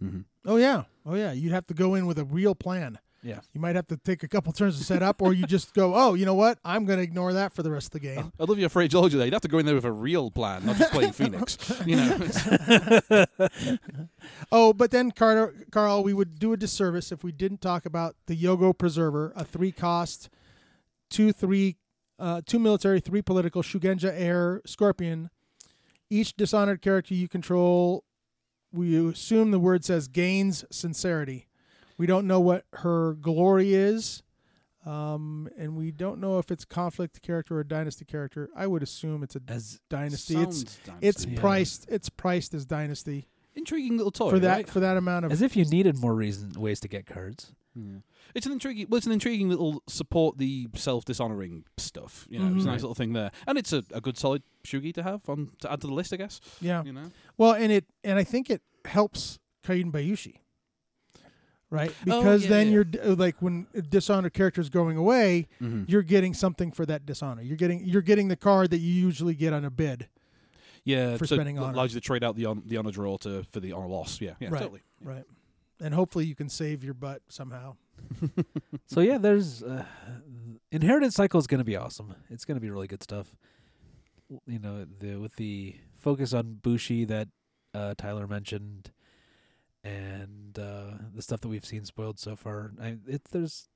Mm-hmm. Oh yeah, oh yeah. You'd have to go in with a real plan. Yeah. You might have to take a couple turns to set up, or you just go, oh, you know what? I'm going to ignore that for the rest of the game. Olivia Frey told you that you'd have to go in there with a real plan, not just playing Phoenix. You know, Oh, but then, Carl, Carl, we would do a disservice if we didn't talk about the Yogo Preserver, a three-cost, two three, uh, two military, three political, Shugenja Air Scorpion. Each dishonored character you control, we assume the word says gains sincerity. We don't know what her glory is, um, and we don't know if it's conflict character or dynasty character. I would assume it's a As dynasty. It's sounds it's. Yeah. priced. It's priced as dynasty intriguing little toy for that right? for that amount of as if you needed more reason ways to get cards. Yeah. It's an intriguing. Well, it's an intriguing little support the self dishonoring stuff. You know, it's a Mhm. nice little thing there, and it's a, a good solid shugi to have on to add to the list, I guess. yeah. You know, Well, and it and I think it helps Kaiden Bayushi, right? Oh, Because yeah, then yeah. you're d- like when dishonored characters going away, mm-hmm. you're getting something for that dishonor. You're getting you're getting the card that you usually get on a bid. yeah, for so spending it honor. allows you to trade out the on, the honor draw to for the honor loss. Yeah, yeah, Right. totally. Right. And hopefully you can save your butt somehow. So yeah, there's uh, inheritance cycle is going to be awesome. It's going to be really good stuff. W- You know, the with the focus on Bushi that uh, Tyler mentioned, and uh, the stuff that we've seen spoiled so far. I, it there's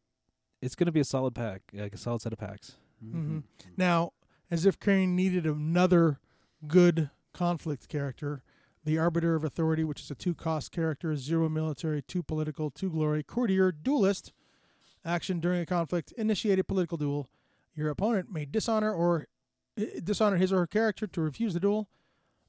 it's going to be a solid pack, like a solid set of packs. Mm-hmm. Mhm. Now, as if Crane needed another good conflict character, the Arbiter of Authority, which is a two cost character, zero military, two political, two glory, courtier, duelist. Action during a conflict, initiate a political duel. Your opponent may dishonor or eh, dishonor his or her character to refuse the duel.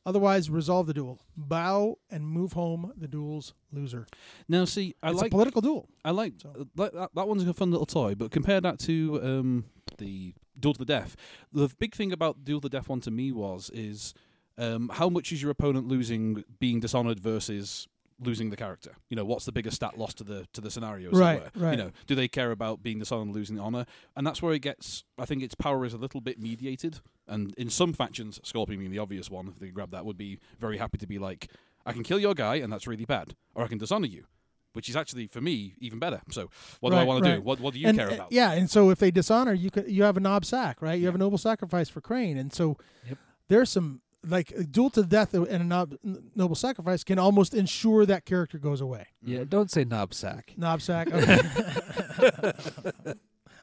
Otherwise, resolve the duel. Bow and move home the duel's loser. Now, see, I it's like a political duel. I like So- uh, that, that one's a fun little toy, but compare that to um, the Duel to the Death. The big thing about Duel to the Death one to me was is um, how much is your opponent losing being dishonored versus losing the character? You know, what's the biggest stat loss to the to the scenario? as it Right, were? right. You know, do they care about being dishonored and losing the honor? And that's where it gets. I think its power is a little bit mediated, and in some factions, Scorpion being the obvious one, if they grab that, would be very happy to be like, I can kill your guy, and that's really bad, or I can dishonor you which is actually for me even better. So what do I Right, want to do? What what do you and, care uh, about? Yeah, and so if they dishonor, you could you have a knob sack, right? You have a noble sacrifice for Crane, and so Yep. there's some like a duel to death and a nob, noble sacrifice can almost ensure that character goes away. Yeah, don't say knob sack. Knob sack. Okay.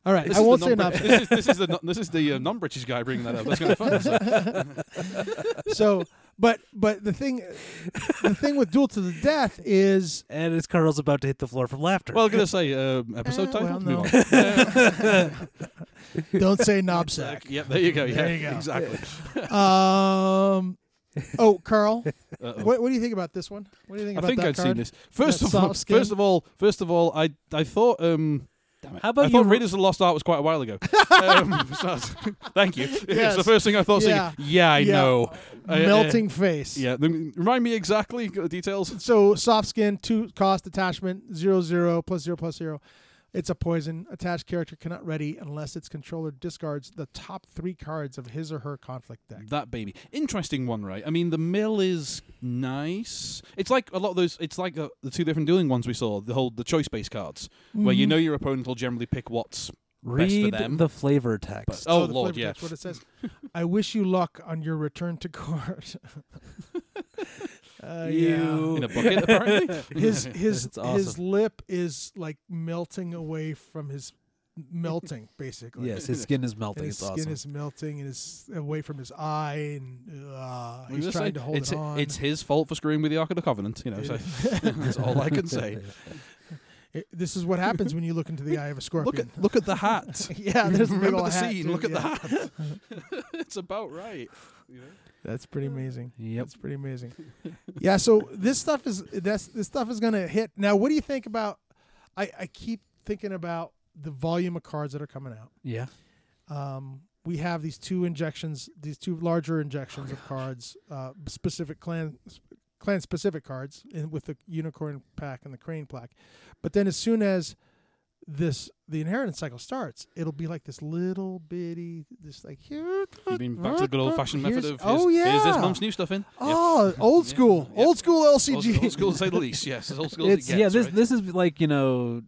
All right, This I is the won't say non- knob this is this is the this is the uh, non-British guy bringing that up. That's kind of fun. So. So but but the thing the thing with duel to the death is And as Carl's about to hit the floor from laughter. Well, I'm gonna say uh, episode Eh, title. well, Move no. on. don't say knob sack. Yep, there you go. Yeah, There you go. exactly. Um Oh, Carl, Uh-oh. what, what do you think about this one? What do you think I about think that I'd card? seen this. First That of all, soft skin? first of all, first of all, I I thought um. Damn it. How about I thought you- Raiders of the Lost Ark was quite a while ago. um, so- thank you. It's the first thing I thought. Yeah. Saying, yeah, I Yeah. know. Uh, uh, Melting face. yeah, then remind me exactly the details. So soft skin, two cost attachment, zero zero plus zero plus zero. It's a poison. Attached character cannot ready unless its controller discards the top three cards of his or her conflict deck. That baby, interesting one, right? I mean, the mill is nice. It's like a lot of those. It's like uh, the two different dueling ones we saw. The whole the choice based cards, where you Mhm. know your opponent will generally pick what's Read them. the flavor text. Oh, the Lord, flavor yeah. text, what it says. I wish you luck on your return to court. uh, You- in a bucket, apparently. His his awesome. his lip is like melting away from his melting, basically. yes, his skin is And melting. his It's skin awesome. is melting and is away from his eye, and uh, he's trying say, to hold it's, it on. It's his fault for screwing with the Ark of the Covenant. You know, so that's all I can say. It- this is what happens when you look into the eye of a scorpion. Look at look at the hat. yeah, there's a big Remember the hat, scene. too, Look at yeah. the hat. it's about right. You know? That's pretty amazing. Yep. That's pretty amazing. yeah, so this stuff is that's this stuff is gonna hit. Now, what do you think about? I I keep thinking about the volume of cards that are coming out. Yeah. Um, we have these two injections, these two larger injections of cards, uh, specific clan clan specific cards, in, with the unicorn pack and the crane plaque. But then, as soon as this the inheritance cycle starts, it'll be like this little bitty, this like here. You mean back to the good old fashioned method of oh, here's, oh yeah, here's this month's new stuff in. Ah, yep. Oh, old school, Yep. old school LCG. old school to say the least. Yes, as old school It's it gets, yeah. This right? this is like you know,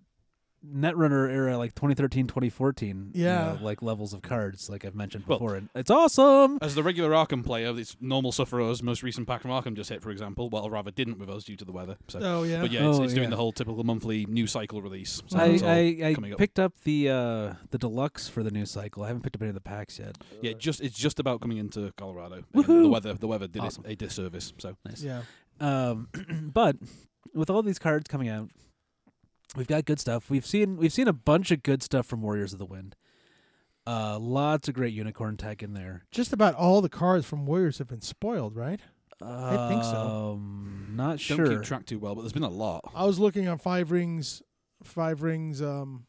Netrunner era, like 2013, 2014. you Yeah. know, like levels of cards, like I've mentioned Well- before, and it's awesome. As the regular Arkham player, it's normal Sufferer's. Most recent pack from Arkham just hit, for example. Well, rather didn't with us due to the weather. So, oh yeah, but yeah, it's, Oh, it's doing yeah. the whole typical monthly new cycle release. So I, it's I, I coming up. picked up the uh, the deluxe for the new cycle. I haven't picked up any of the packs yet. yeah, just it's just about coming into Colorado. Woohoo! The weather, the weather did Awesome. it a disservice. So Nice. yeah. Um, but with all these cards coming out, we've got good stuff. We've seen we've seen a bunch of good stuff from Warriors of the Wind. Uh, lots of great unicorn tech in there. Just about all the cards from Warriors have been spoiled, right? I think so. Um, not don't sure. keep track too well, but there's been a lot. I was looking on Five Rings, Five Rings, um,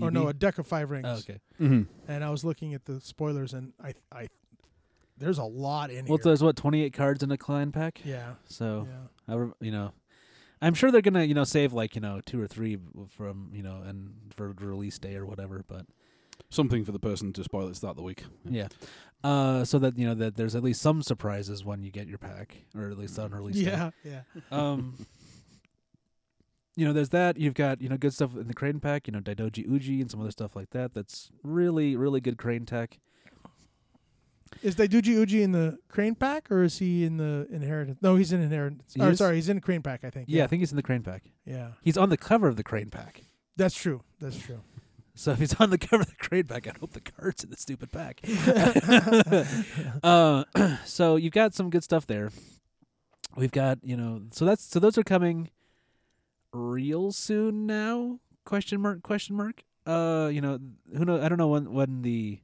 or no, a deck of Five Rings, Oh, okay. Mm-hmm. and I was looking at the spoilers, and I, I, there's a lot in Well, here. Well, there's what 28 cards in a clan pack. yeah, So yeah. I you know, I'm sure they're gonna you know save like you know two or three from you know and for release day or whatever. But Something for the person to spoil it start the week. yeah, uh, so that you know that there's at least some surprises when you get your pack or at least on release day. Yeah, yeah. Um, you know, there's that. You've got you know good stuff in the crane pack. You know, Daidoji Uji and some other stuff like that. That's really really good crane tech. Is Daidoji Uji in the Crane pack, or is he in the Inheritance? No, he's in Inheritance. He or, is? sorry, he's in Crane pack. I think. Yeah, I think he's in the crane pack. yeah. He's on the cover of the crane pack. That's true. That's true. So if he's on the cover of the crane pack, I hope the card's in the stupid pack. uh, so you've got some good stuff there. We've got you know, so that's so those are coming real soon now? Question mark? Question mark? Uh, you know, who know? I don't know when when the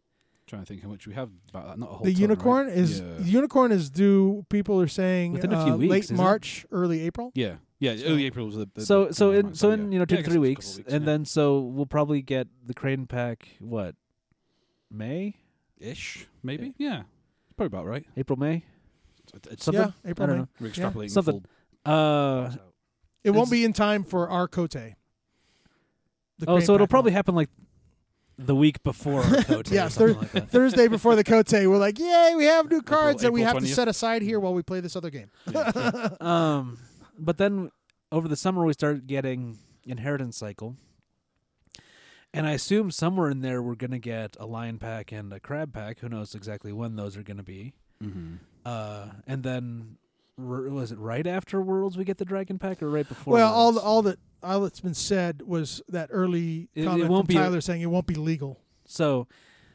trying to think how much we have about that. Not a whole The ton, unicorn right? is yeah. the unicorn is due. People are saying Within a few uh, weeks, late isn't it? March, early April. yeah, yeah. So- Early April was the, the so the so deadline, in so in yeah. you know two Yeah, to three it's a couple weeks, weeks, and yeah. then so we'll probably get the crane pack. What May, ish maybe yeah, probably about right. April, May, It's, it's something. Yeah, April. I don't May. know. we're Yeah. extrapolating Something. Uh. It won't be in time for our Kotei. The oh, so it'll probably happen like the week before our Kotei Yeah, thir- like that. Thursday before the Kotei. We're like, yay, we have new cards that we April have to set aside here while we play this other game. um, but then over the summer we start getting inheritance cycle, and I assume somewhere in there we're gonna get a lion pack and a crab pack. Who knows exactly when those are gonna be? Mm-hmm. Uh, and then r- was it right after Worlds we get the dragon pack, or right before? well, all the, all that all that's been said was that early It- it comment won't from be a- Tyler saying it won't be legal. so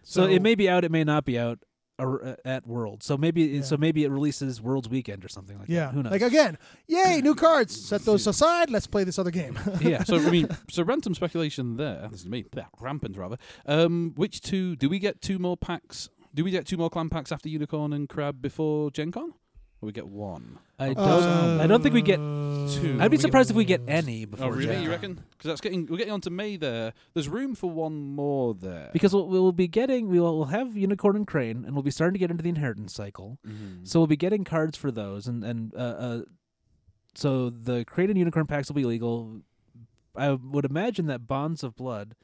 so it may be out, it may not be out. ar- At Worlds, so maybe Yeah. so maybe it releases Worlds weekend or something like Yeah, that. Who knows? like again, yay, new cards. Set those aside. Let's play this other game. yeah. So I mean, so random speculation there. This is me, yeah, rampant rather. Um, which two? Do we get two more packs? Do we get two more clan packs after Unicorn and Crab before Gen Con? Or we get one? I don't. Uh, I don't think we get. two. I'd be We surprised if we get any before. Oh really? Gen You reckon? Because that's getting we're getting on to May there. There's room for one more there. Because we'll, we'll be getting we will we'll have unicorn and crane, and we'll be starting to get into the inheritance cycle. Mhm. So we'll be getting cards for those, and and uh, uh, so the crane and unicorn packs will be legal. I would imagine that bonds of blood.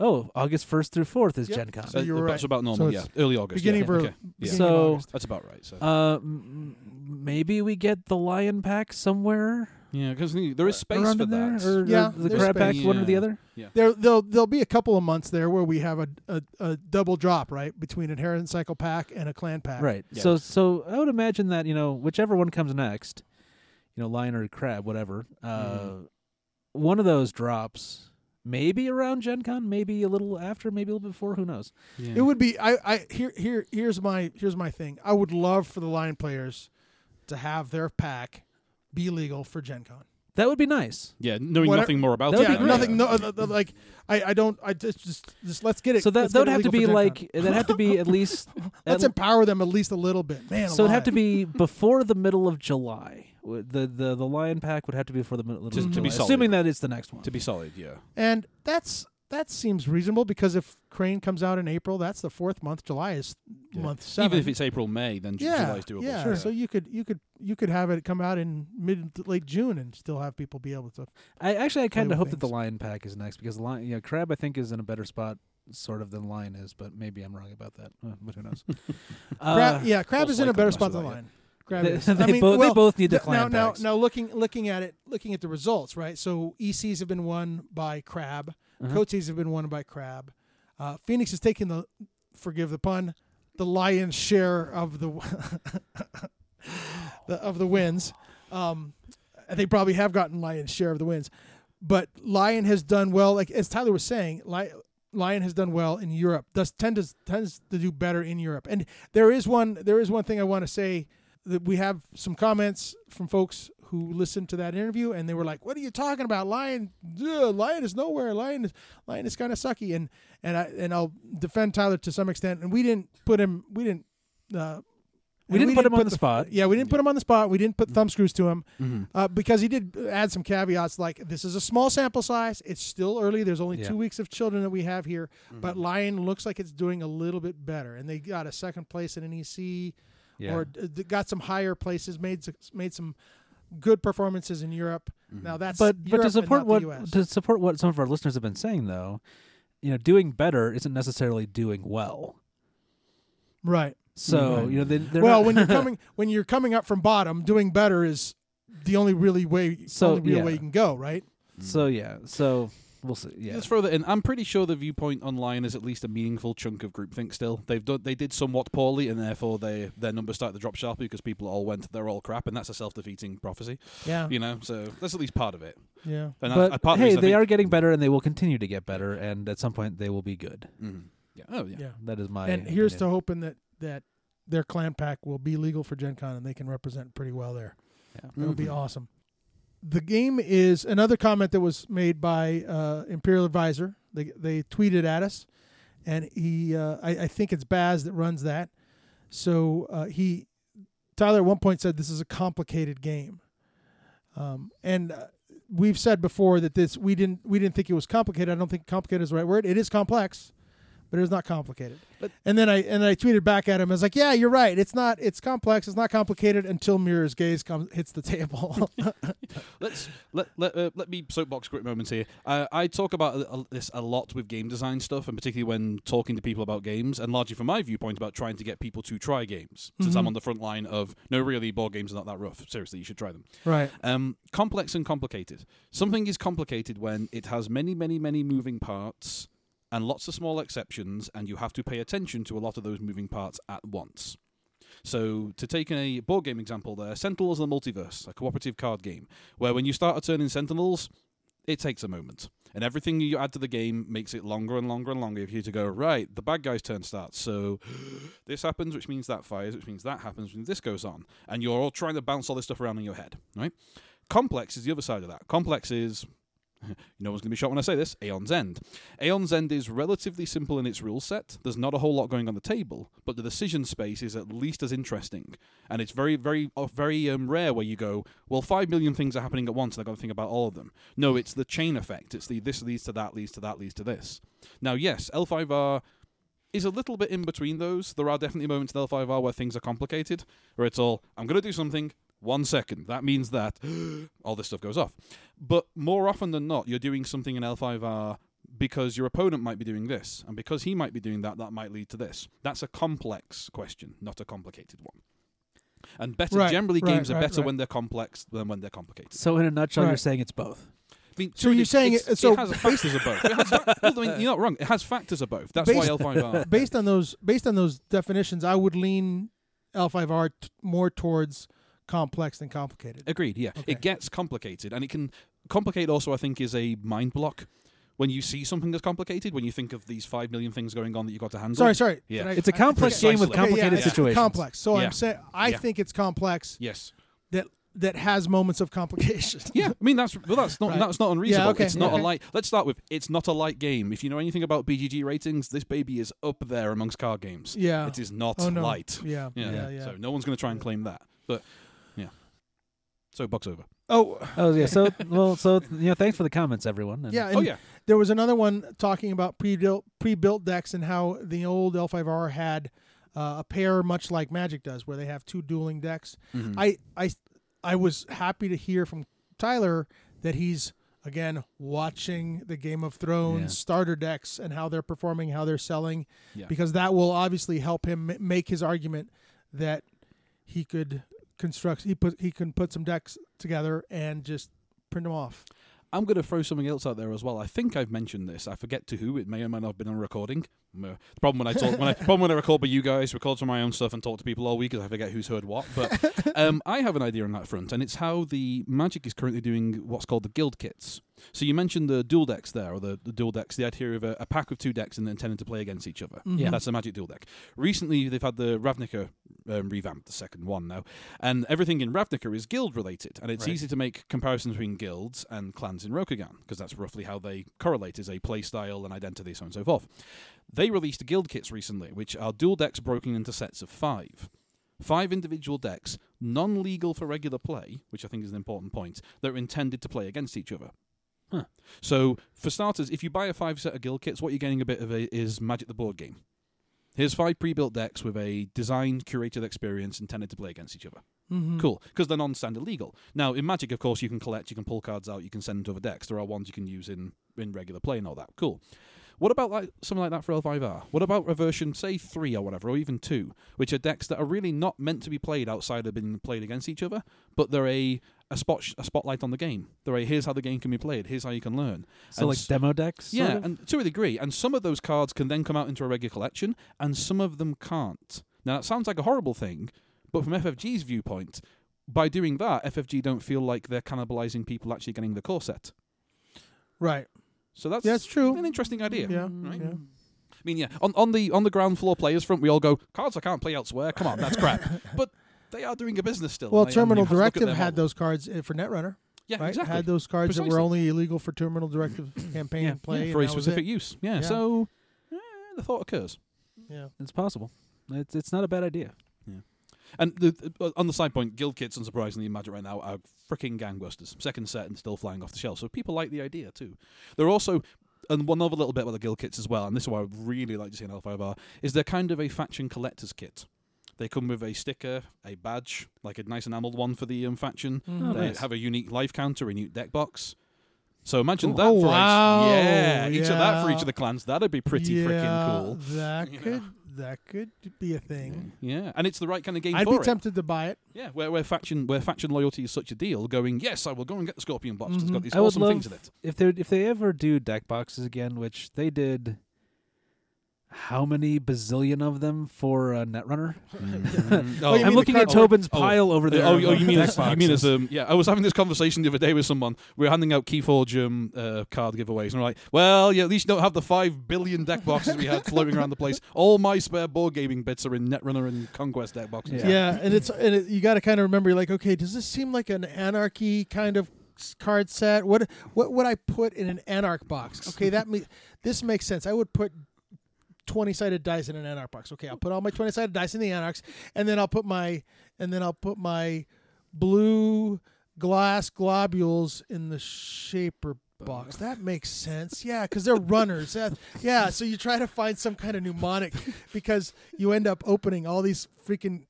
Oh, August first through fourth is Yep. Gen Con. So you're that's right. about normal. So yeah, early August. beginning yeah. for okay. beginning Yeah. of So- August. That's about right. So Uh, m- m- maybe we get the lion pack somewhere yeah, because there is space around for in there, that. or, or Yeah, the crab pack, space. one or the other. Yeah. other. There, there'll there'll be a couple of months there where we have a a, a double drop right between inheritance cycle pack and a clan pack. Right. Yeah. So so I would imagine that you know whichever one comes next, you know lion or crab, whatever. Uh, Mhm. One of those drops, maybe around Gen Con, maybe a little after, maybe a little before. Who knows? Yeah. It would be I, I here here here's my here's my thing. I would love for the lion players to have their pack be legal for Gen Con. That would be nice. Yeah, knowing Whatever- nothing more about That would it. be yeah, great. nothing. No, uh, uh, like I, I don't. I just just just let's get it. So that let's that would it have to legal be for Gen like that have to be at least. Con. let's at- empower them at least a little bit, man. so it'd have to alive. be before the middle of July. W- The the the lion pack would have to be before the middle To- of to July, be solid. assuming that it's the next one. To be solid, yeah. and that's that seems reasonable because if Crane comes out in April, that's the fourth month. July is Yeah. month seven. Even if it's April, May, then Ju- yeah, July's doable. yeah. Sure. So you could you could you could have it come out in mid to late June and still have people be able to. I actually I kind of hope that the lion pack is next because lion, you know, crab I think is in a better spot sort of than lion is, but maybe I'm wrong about that. Uh, but who knows? uh, Crab, yeah, crab is in a better spot than that, yeah. lion. Crab They, is. they I mean, both well, they both need the th- now, clan now, now, looking looking at it, looking at the results, right? So ECs have been won by Crab. Uh-huh. Koteis have been won by Crab. Uh, Phoenix has taken the, forgive the pun, the lion's share of the, the of the wins. Um, they probably have gotten lion's share of the wins, but Lion has done well. Like as Tyler was saying, Li- Lion has done well in Europe. Does tend to tends to do better in Europe. And there is one there is one thing I want to say that we have some comments from folks who listened to that interview and they were like, "What are you talking about? Lion, ugh, Lion is nowhere. Lion is Lion is kind of sucky." And and I and I'll defend Tyler to some extent. And we didn't put him. We didn't. Uh, We didn't put him on the spot. Yeah, we didn't put him on the spot. We didn't put thumb screws to him Mhm. uh, because he did add some caveats like this is a small sample size. It's still early. There's only Yeah. two weeks of children that we have here, but Lion looks like it's doing a little bit better, and they got a second place in an EC yeah. or d- got some higher places, made made some good performances in Europe. Mm-hmm. Now that's but but to support what to support what some of our listeners have been saying though, you know, doing better isn't necessarily doing well. right. So Right. you know, they, they're well, when you're coming when you're coming up from bottom, doing better is the only really way So, only real yeah. way you can go, right? so yeah, so we'll see. Yeah, Let's throw that in. I'm pretty sure the viewpoint online is at least a meaningful chunk of groupthink. Still, they've done they did somewhat poorly, and therefore they their numbers started to drop sharply because people all went they're all crap, and that's a self defeating prophecy. Yeah, You know, so that's at least part of it. yeah. And but I, part hey, they are getting better, and they will continue to get better, and at some point they will be good. Mhm. Yeah. Oh yeah. Yeah. That is my. and here's to hoping that that their clan pack will be legal for Gen Con and they can represent pretty well there. Yeah. That'll be Mhm. awesome. The game is another comment that was made by uh, Imperial Advisor. They they tweeted at us, and he uh, I, I think it's Baz that runs that. So uh, he Tyler at one point said this is a complicated game, um, and uh, we've said before that this we didn't we didn't think it was complicated. I don't think complicated is the right word. It is complex, but it's not complicated. But- and then I and I tweeted back at him. I was like, "Yeah, you're right. It's not. It's complex. It's not complicated until Mirror's gaze comes hits the table." Let's let let uh, let me soapbox quick moments here. Uh, I talk about a- a- this a lot with game design stuff, and particularly when talking to people about games, and largely from my viewpoint about trying to get people to try games. Since I'm Mhm. on the front line of no, really, board games are not that rough. Seriously, you should try them. right. Um, complex and complicated. Something is complicated when it has many, many, many moving parts and lots of small exceptions, and you have to pay attention to a lot of those moving parts at once. So, to take a board game example there, Sentinels of the Multiverse, a cooperative card game, where when you start a turn in Sentinels, it takes a moment. And everything you add to the game makes it longer and longer and longer for you to go, right, the bad guy's turn starts. So this happens, which means that fires, which means that happens, which this goes on. And you're all trying to bounce all this stuff around in your head, right? Complex is the other side of that. Complex is, no one's going to be shocked when I say this, Aeon's End. Aeon's End is relatively simple in its rule set. There's not a whole lot going on the table, but the decision space is at least as interesting. And it's very, very, uh, very um, rare where you go, well, five million things are happening at once, and I've got to think about all of them. No, it's the chain effect. It's the this leads to that, leads to that, leads to this. Now, yes, L5R is a little bit in between those. There are definitely moments in L5R where things are complicated, where it's all, I'm going to do something, one second. That means that all this stuff goes off. But more often than not, you're doing something in L5R because your opponent might be doing this, and because he might be doing that, that might lead to this. That's a complex question, not a complicated one. And better Right, generally, right, games are better right. when they're complex than when they're complicated. So in a nutshell, you're saying it's both. I mean, So you're saying it- so it has factors of both. It has fa- well, I mean, you're not wrong. It has factors of both. That's why L5R. based on those based on those definitions, I would lean L5R t- more towards complex than complicated. Agreed. Yeah, Okay. it gets complicated, and it can complicate. Also, I think is a mind block. When you see something that's complicated, when you think of these five million things going on that you got to handle. Sorry, sorry. Yeah. I- It's a complex game with Precisely. Okay, complicated yeah, yeah, situations. Complex. So Yeah. I'm saying I Yeah. think it's complex Yes. that that has moments of complication. Yeah, I mean that's well, that's not Right. that's not unreasonable. okay, It's not okay. a light. Let's start with it's not a light game. If you know anything about BGG ratings, this baby is up there amongst card games. yeah. It is not Oh, no. light. Yeah. Yeah. Yeah. Yeah. So no one's going to try and claim that. But yeah. So box over. Oh, Oh yeah. So well, so you know, thanks for the comments, everyone. And yeah. oh yeah. There was another one talking about pre-built pre-built decks and how the old L5R had uh, a pair much like Magic does, where they have two dueling decks. Mhm. I, I, I was happy to hear from Tyler that he's again watching the Game of Thrones Yeah. starter decks and how they're performing, how they're selling, Yeah. because that will obviously help him ma- make his argument that he could construct he put he can put some decks together and just print them off. I'm going to throw something else out there as well. I think I've mentioned this. I forget to who. It may or may not have been on recording. Uh, The problem when I talk, when I problem when I record by you guys, record some of my own stuff, and talk to people all week, is I forget who's heard what. But um, I have an idea on that front, and it's how the Magic is currently doing what's called the guild kits. So you mentioned the dual decks there, or the, the dual decks, the idea of a, a pack of two decks and intended to play against each other. Mhm. That's the Magic dual deck. Recently, they've had the Ravnica um, revamped, the second one now, and everything in Ravnica is guild related, and it's Right. easy to make comparisons between guilds and clans in Rokugan because that's roughly how they correlate as a play style and identity, so on and so forth. They released guild kits recently, which are dual decks broken into sets of five. Five individual decks, non legal for regular play, which I think is an important point, that are intended to play against each other. Huh. So, for starters, if you buy a five set of guild kits, what you're getting a bit of a, is Magic the Board game. Here's five pre built decks with a designed, curated experience intended to play against each other. Mhm. Cool, because they're non-standard legal. Now in Magic, of course, you can collect, you can pull cards out, you can send them to other decks. There are ones you can use in in regular play and all that. Cool. What about like something like that for L5R? What about a version, say three or whatever, or even two, which are decks that are really not meant to be played outside of being played against each other, but they're a a spot a spotlight on the game. The way here's how the game can be played, here's how you can learn. So And like s- demo decks. yeah, of? and to a degree. And some of those cards can then come out into a regular collection, and some of them can't. Now, that sounds like a horrible thing, but from FFG's viewpoint, by doing that, FFG don't feel like they're cannibalizing people actually getting the core set. Right. So that's, Yeah, it's true. an interesting idea. Yeah. right? yeah. I mean, yeah, on, on the on the ground floor players front, we all go cards I can't play elsewhere. Come on, that's crap. but they are doing a business still. Well, they- Terminal you have to look at Directive had those cards uh, for Netrunner, Yeah, right? exactly. Had those cards that were only illegal for Terminal Directive campaign Yeah, play Yeah, for a specific use. Yeah, Yeah. so eh, the thought occurs. Yeah. it's possible. It's it's not a bad idea. Yeah. And the, the- on the side point, guild kits, unsurprisingly, in Magic right now are freaking gangbusters. Second set and still flying off the shelf. So people like the idea too. They're also and one other little bit about the guild kits as well, and this is why I really like to see an L5R, is they're kind of a faction collector's kit. They come with a sticker, a badge, like a nice enameled one for the um, faction. Oh, they nice. have a unique life counter, a new deck box. So imagine Cool. that Oh, for wow. each, yeah, each of that for each of the clans. That'd be pretty yeah, freaking cool. That You know. could that could be a thing. Yeah, and it's the right kind of game I'd for be it. tempted to buy it. Yeah, where, where faction where faction loyalty is such a deal. Going, yes, I will go and get the Scorpion box. It's got these I awesome things in it. if they if they ever do deck boxes again, which they did, how many bazillion of them for uh, Netrunner? Mhm. Oh, I'm looking at Tobin's oh, pile over there. Oh, of, oh, uh, you mean deck as, you mean as boxes. um yeah? I was having this conversation the other day with someone. We were handing out Keyforge um uh, card giveaways, and we're like, well, yeah, at least you don't have the five billion deck boxes we had floating around the place. All my spare board gaming bits are in Netrunner and Conquest deck boxes. Yeah. Yeah, and it's and it, you got to kind of remember. Like, okay, does this seem like an anarchy kind of card set? What what would I put in an anarch box? Okay, that me this makes sense. I would put. 20 sided dice in an anarch box. Okay, I'll put all my 20 sided dice in the anarchs and then I'll put my and then I'll put my blue glass globules in the shaper box. That makes sense. Yeah, cuz they're runners. Yeah, so you try to find some kind of mnemonic because you end up opening all these freaking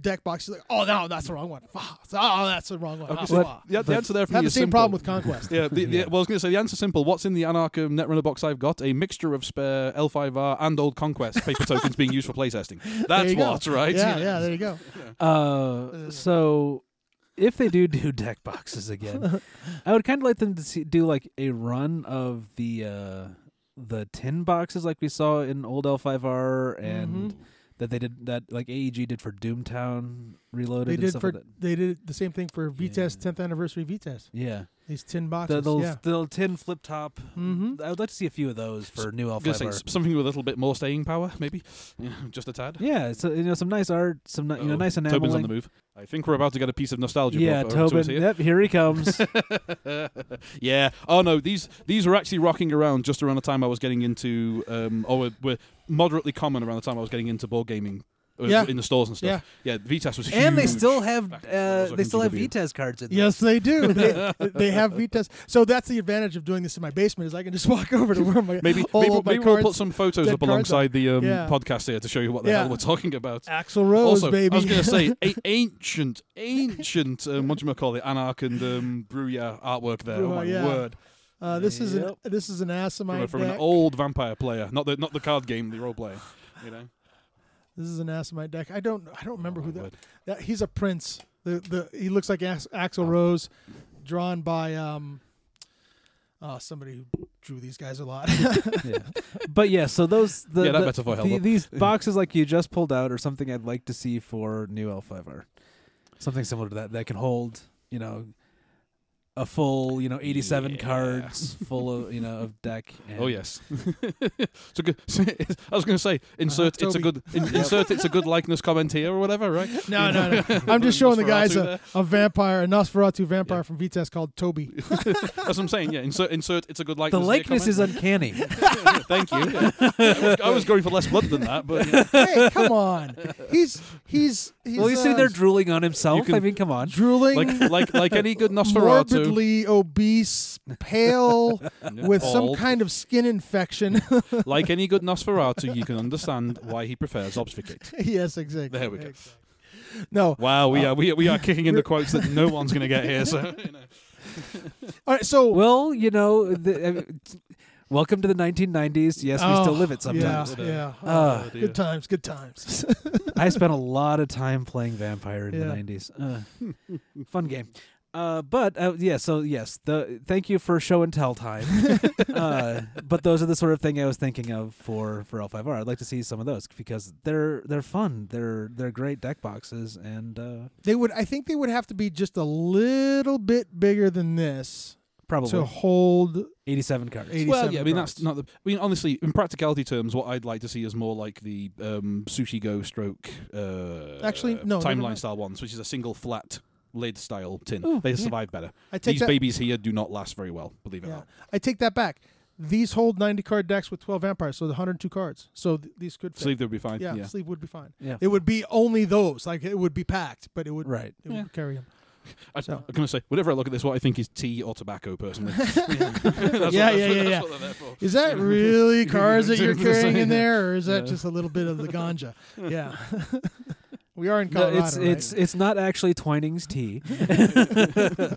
deck boxes like, "Oh, no, that's the wrong one." Oh, that's the wrong one. Okay, Ah, so ah. the, the answer there for Have me the is same simple. problem with Conquest. Yeah, the, the, Yeah. well, I was going to say the answer's simple. What's in the Anarch um, Netrunner box I've got? A mixture of spare L5R and Old Conquest paper tokens being used for playtesting. That's you go. what, right? Yeah, You know? yeah, there you go. Uh, so if they do do deck boxes again, I would kind of like them to see, do like a run of the uh, the tin boxes like we saw in old L5R and Mhm. That they did that like AEG did for Doomtown Reloaded. They and did stuff for like that. they did the same thing for Vitesse Yeah. 10th anniversary Vitesse. yeah These tin boxes. the, yeah. the tin flip top. Mhm. I would like to see a few of those for new I'm gonna say L5R. s- something with a little bit more staying power, maybe, yeah, just a tad. Yeah, so you know some nice art, some ni- you know Uh-oh. nice Tobin's on the move. I think we're about to get a piece of nostalgia. Yeah, brought- uh, to us Tobin. here. Yep, here he comes. yeah. Oh no, these these were actually rocking around just around the time I was getting into, um, or were, were moderately common around the time I was getting into board gaming. uh, Yeah. in the stores and stuff. Yeah, Vitesse was huge. and they still have back uh, was they looking still have GW. Vitesse cards in there. Yes, they do. They, they have Vitesse. So that's the advantage of doing this in my basement is I can just walk over to where my Maybe all maybe, of my maybe we'll cards- put some photos dead up cards alongside the um, Yeah. podcast here to show you what the Yeah. hell we're talking about. Axl Rose, also, baby. I was going to say a- ancient, ancient, um, what do you call it, Anarch and um, Brujah artwork there. oh Brujah, my yeah. word! Uh, this is an Yep. this is an From, Assamite a, from an old vampire player, not the not the card game, the role player. You know, This is an Assamite deck. I don't I don't remember Oh, who that. that he's a prince. The the he looks like Ax, Axl Rose, drawn by um. Oh, somebody who drew these guys a lot. yeah. But yeah, so those the, Yeah, that the- metaphor held the- these boxes like you just pulled out are something I'd like to see for new L5R. Something similar to that that can hold, you know, a full, you know, 87 Yeah. cards full of, you know, of deck. And Oh yes, it's a good. I was going to say insert. it's a good in, insert. It's a good likeness comment here or whatever, right? no, no, no. I'm just showing the guys a, a vampire, a Nosferatu vampire Yeah. from Vitesse called Toby. That's what I'm saying. Yeah, insert. Insert. It's a good likeness. The likeness is uncanny. Thank you. Yeah. I, was, I was going for less blood than that, but yeah. hey, come on. He's he's he's well, you uh, see, they're drooling on himself. can- I mean, come on. drooling, like like like any good Nosferatu. Morbidly obese, pale, with some Bald. kind of skin infection. like any good Nosferatu, you can understand why he prefers obfuscate. yes, exactly. There we go. Exactly. No, Wow, we Uh, are we are, we are kicking in the quotes that no one's going to get here. So you know. all right. So Well, you know, the, uh, welcome to the 1990s. Yes, we Oh, still live it sometimes. Yeah, yeah. Ah. Oh, dear. good times, good times. I spent a lot of time playing Vampire in Yeah. the 90s. Uh, fun game. Uh, but uh, yeah, so yes, the thank you for show and tell time. uh, but those are the sort of thing I was thinking of for for L5R. I'd like to see some of those because they're they're fun. They're they're great deck boxes and uh, they would. I think they would have to be just a little bit bigger than this probably to hold 87 cards. 80 Well, 87 yeah, I mean cards. that's not the. I mean, honestly, in practicality terms, what I'd like to see is more like the um, sushi go stroke. Uh, Actually, no, timeline style ones, which is a single flat lid style tin. Ooh, they yeah. survive better. I take These that. babies here do not last very well. Believe it or Yeah. not. I take that back. These hold 90 card decks with 12 vampires, so the 102 cards. So th- these could fit. Sleeve they would be fine. yeah, Yeah. sleeve would be fine. Yeah. It would be only those. Like it would be packed, but it would Right. it Yeah. would carry them. I, So- I'm going to say, whenever I look at this, what I think is tea or tobacco, personally. That's what- Yeah, that's yeah, what- yeah, yeah. That's what they're there for. Is that really cars that you're carrying in there, or is that Yeah. just a little bit of the ganja? Yeah. We are in No, Colorado, it's right? it's it's not actually Twining's tea.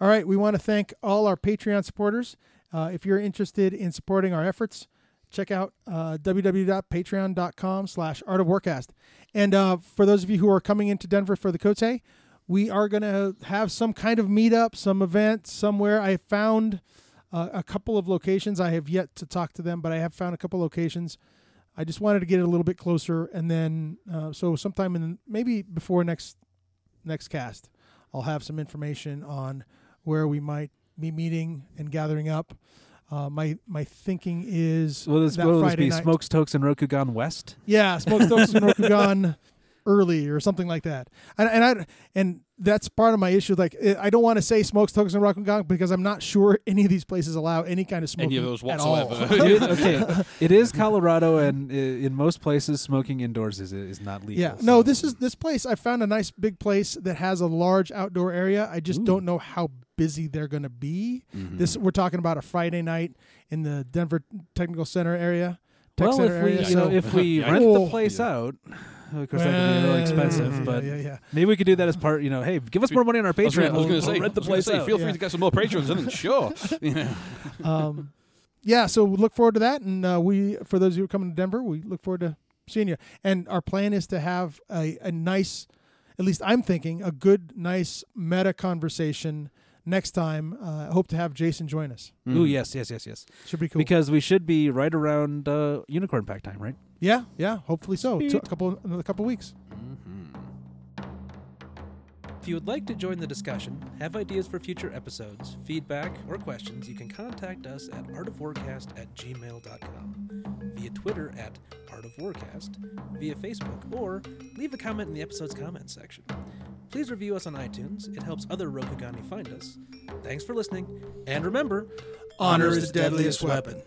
All right, we want to thank all our Patreon supporters. Uh, if you're interested in supporting our efforts, check out uh, www.patreon.com slash art of warcast. And uh, for those of you who are coming into Denver for the Kotei, we are going to have some kind of meetup, some event somewhere. I found uh, a couple of locations. I have yet to talk to them, but I have found a couple locations. I just wanted to get it a little bit closer, and then uh, so sometime in maybe before next next cast, I'll have some information on where we might be meeting and gathering up. Uh, my my thinking is Will this, that will this be night. Smokestokes and Rokugan West? Yeah, Smokestokes and Rokugan early or something like that. And and I and that's part of my issue. Like I- I don't want to say Smokestokes and Rokugan because I'm not sure any of these places allow any kind of smoking Any of those at all. whatsoever. Dude, okay, it is Colorado, and in most places, smoking indoors is is not legal. Yeah, no, so- this is this place. I found a nice big place that has a large outdoor area. I just Ooh. don't know how busy they're going to be. Mm-hmm. This we're talking about a Friday night in the Denver Technical Center area. Tech Well, Center if we area, you know so- if we rent the place Yeah. out, of course that could be really expensive. Yeah, But yeah, yeah. maybe we could do that as part. You know, hey, give us more money on our Patreon. I was we'll, going to say, we'll rent the I was gonna place say, out. feel free to get some more patrons in. Sure. You know. um, yeah, so we look forward to that, and uh, we, for those who are coming to Denver, we look forward to seeing you. And our plan is to have a, a nice, at least I'm thinking, a good, nice meta conversation next time. Uh, I hope to have Jason join us. Ooh, yes, yes, yes, yes. Should be cool. Because we should be right around uh, Unicorn Pack time, right? yeah, yeah, hopefully so. Two, Sweet. a couple, another couple weeks. If you would like to join the discussion, have ideas for future episodes, feedback, or questions, you can contact us at artofwarcast at gmail.com, via Twitter at artofwarcast, via Facebook, or leave a comment in the episode's comments section. Please review us on iTunes. It helps other Rokugani find us. Thanks for listening, and remember, Honor is the deadliest weapon.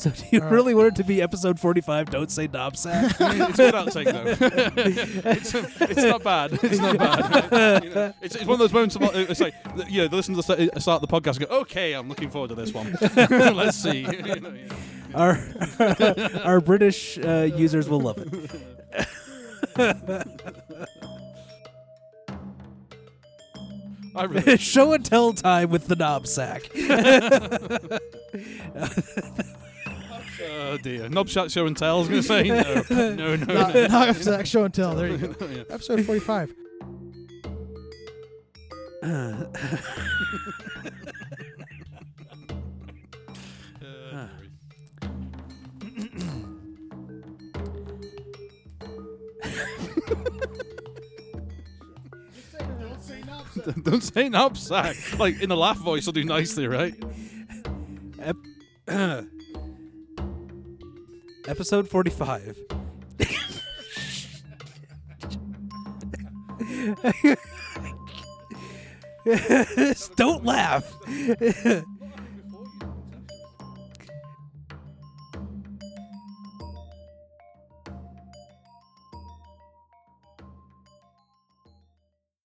So do you All right. really want it to be episode 45, Don't Say Knobsack? it's good outtake though. it's, it's not bad. It's not bad. You know, it's, it's one of those moments. Of, uh, uh, it's like you know, the listeners start uh, start the podcast and go, "Okay, I'm looking forward to this one. Let's see." You know, yeah. our our British uh, users will love it. I really, Show and tell time with the knob sack. Oh dear, knob shot show and tell. I was going to say no, no, no, Knock, no. knock off Zach, show and tell. There you go. Yeah. Episode 45. Uh, Don't say knapsack. Like in the laugh voice, I'll do nicely, right? Episode 45. Don't laugh.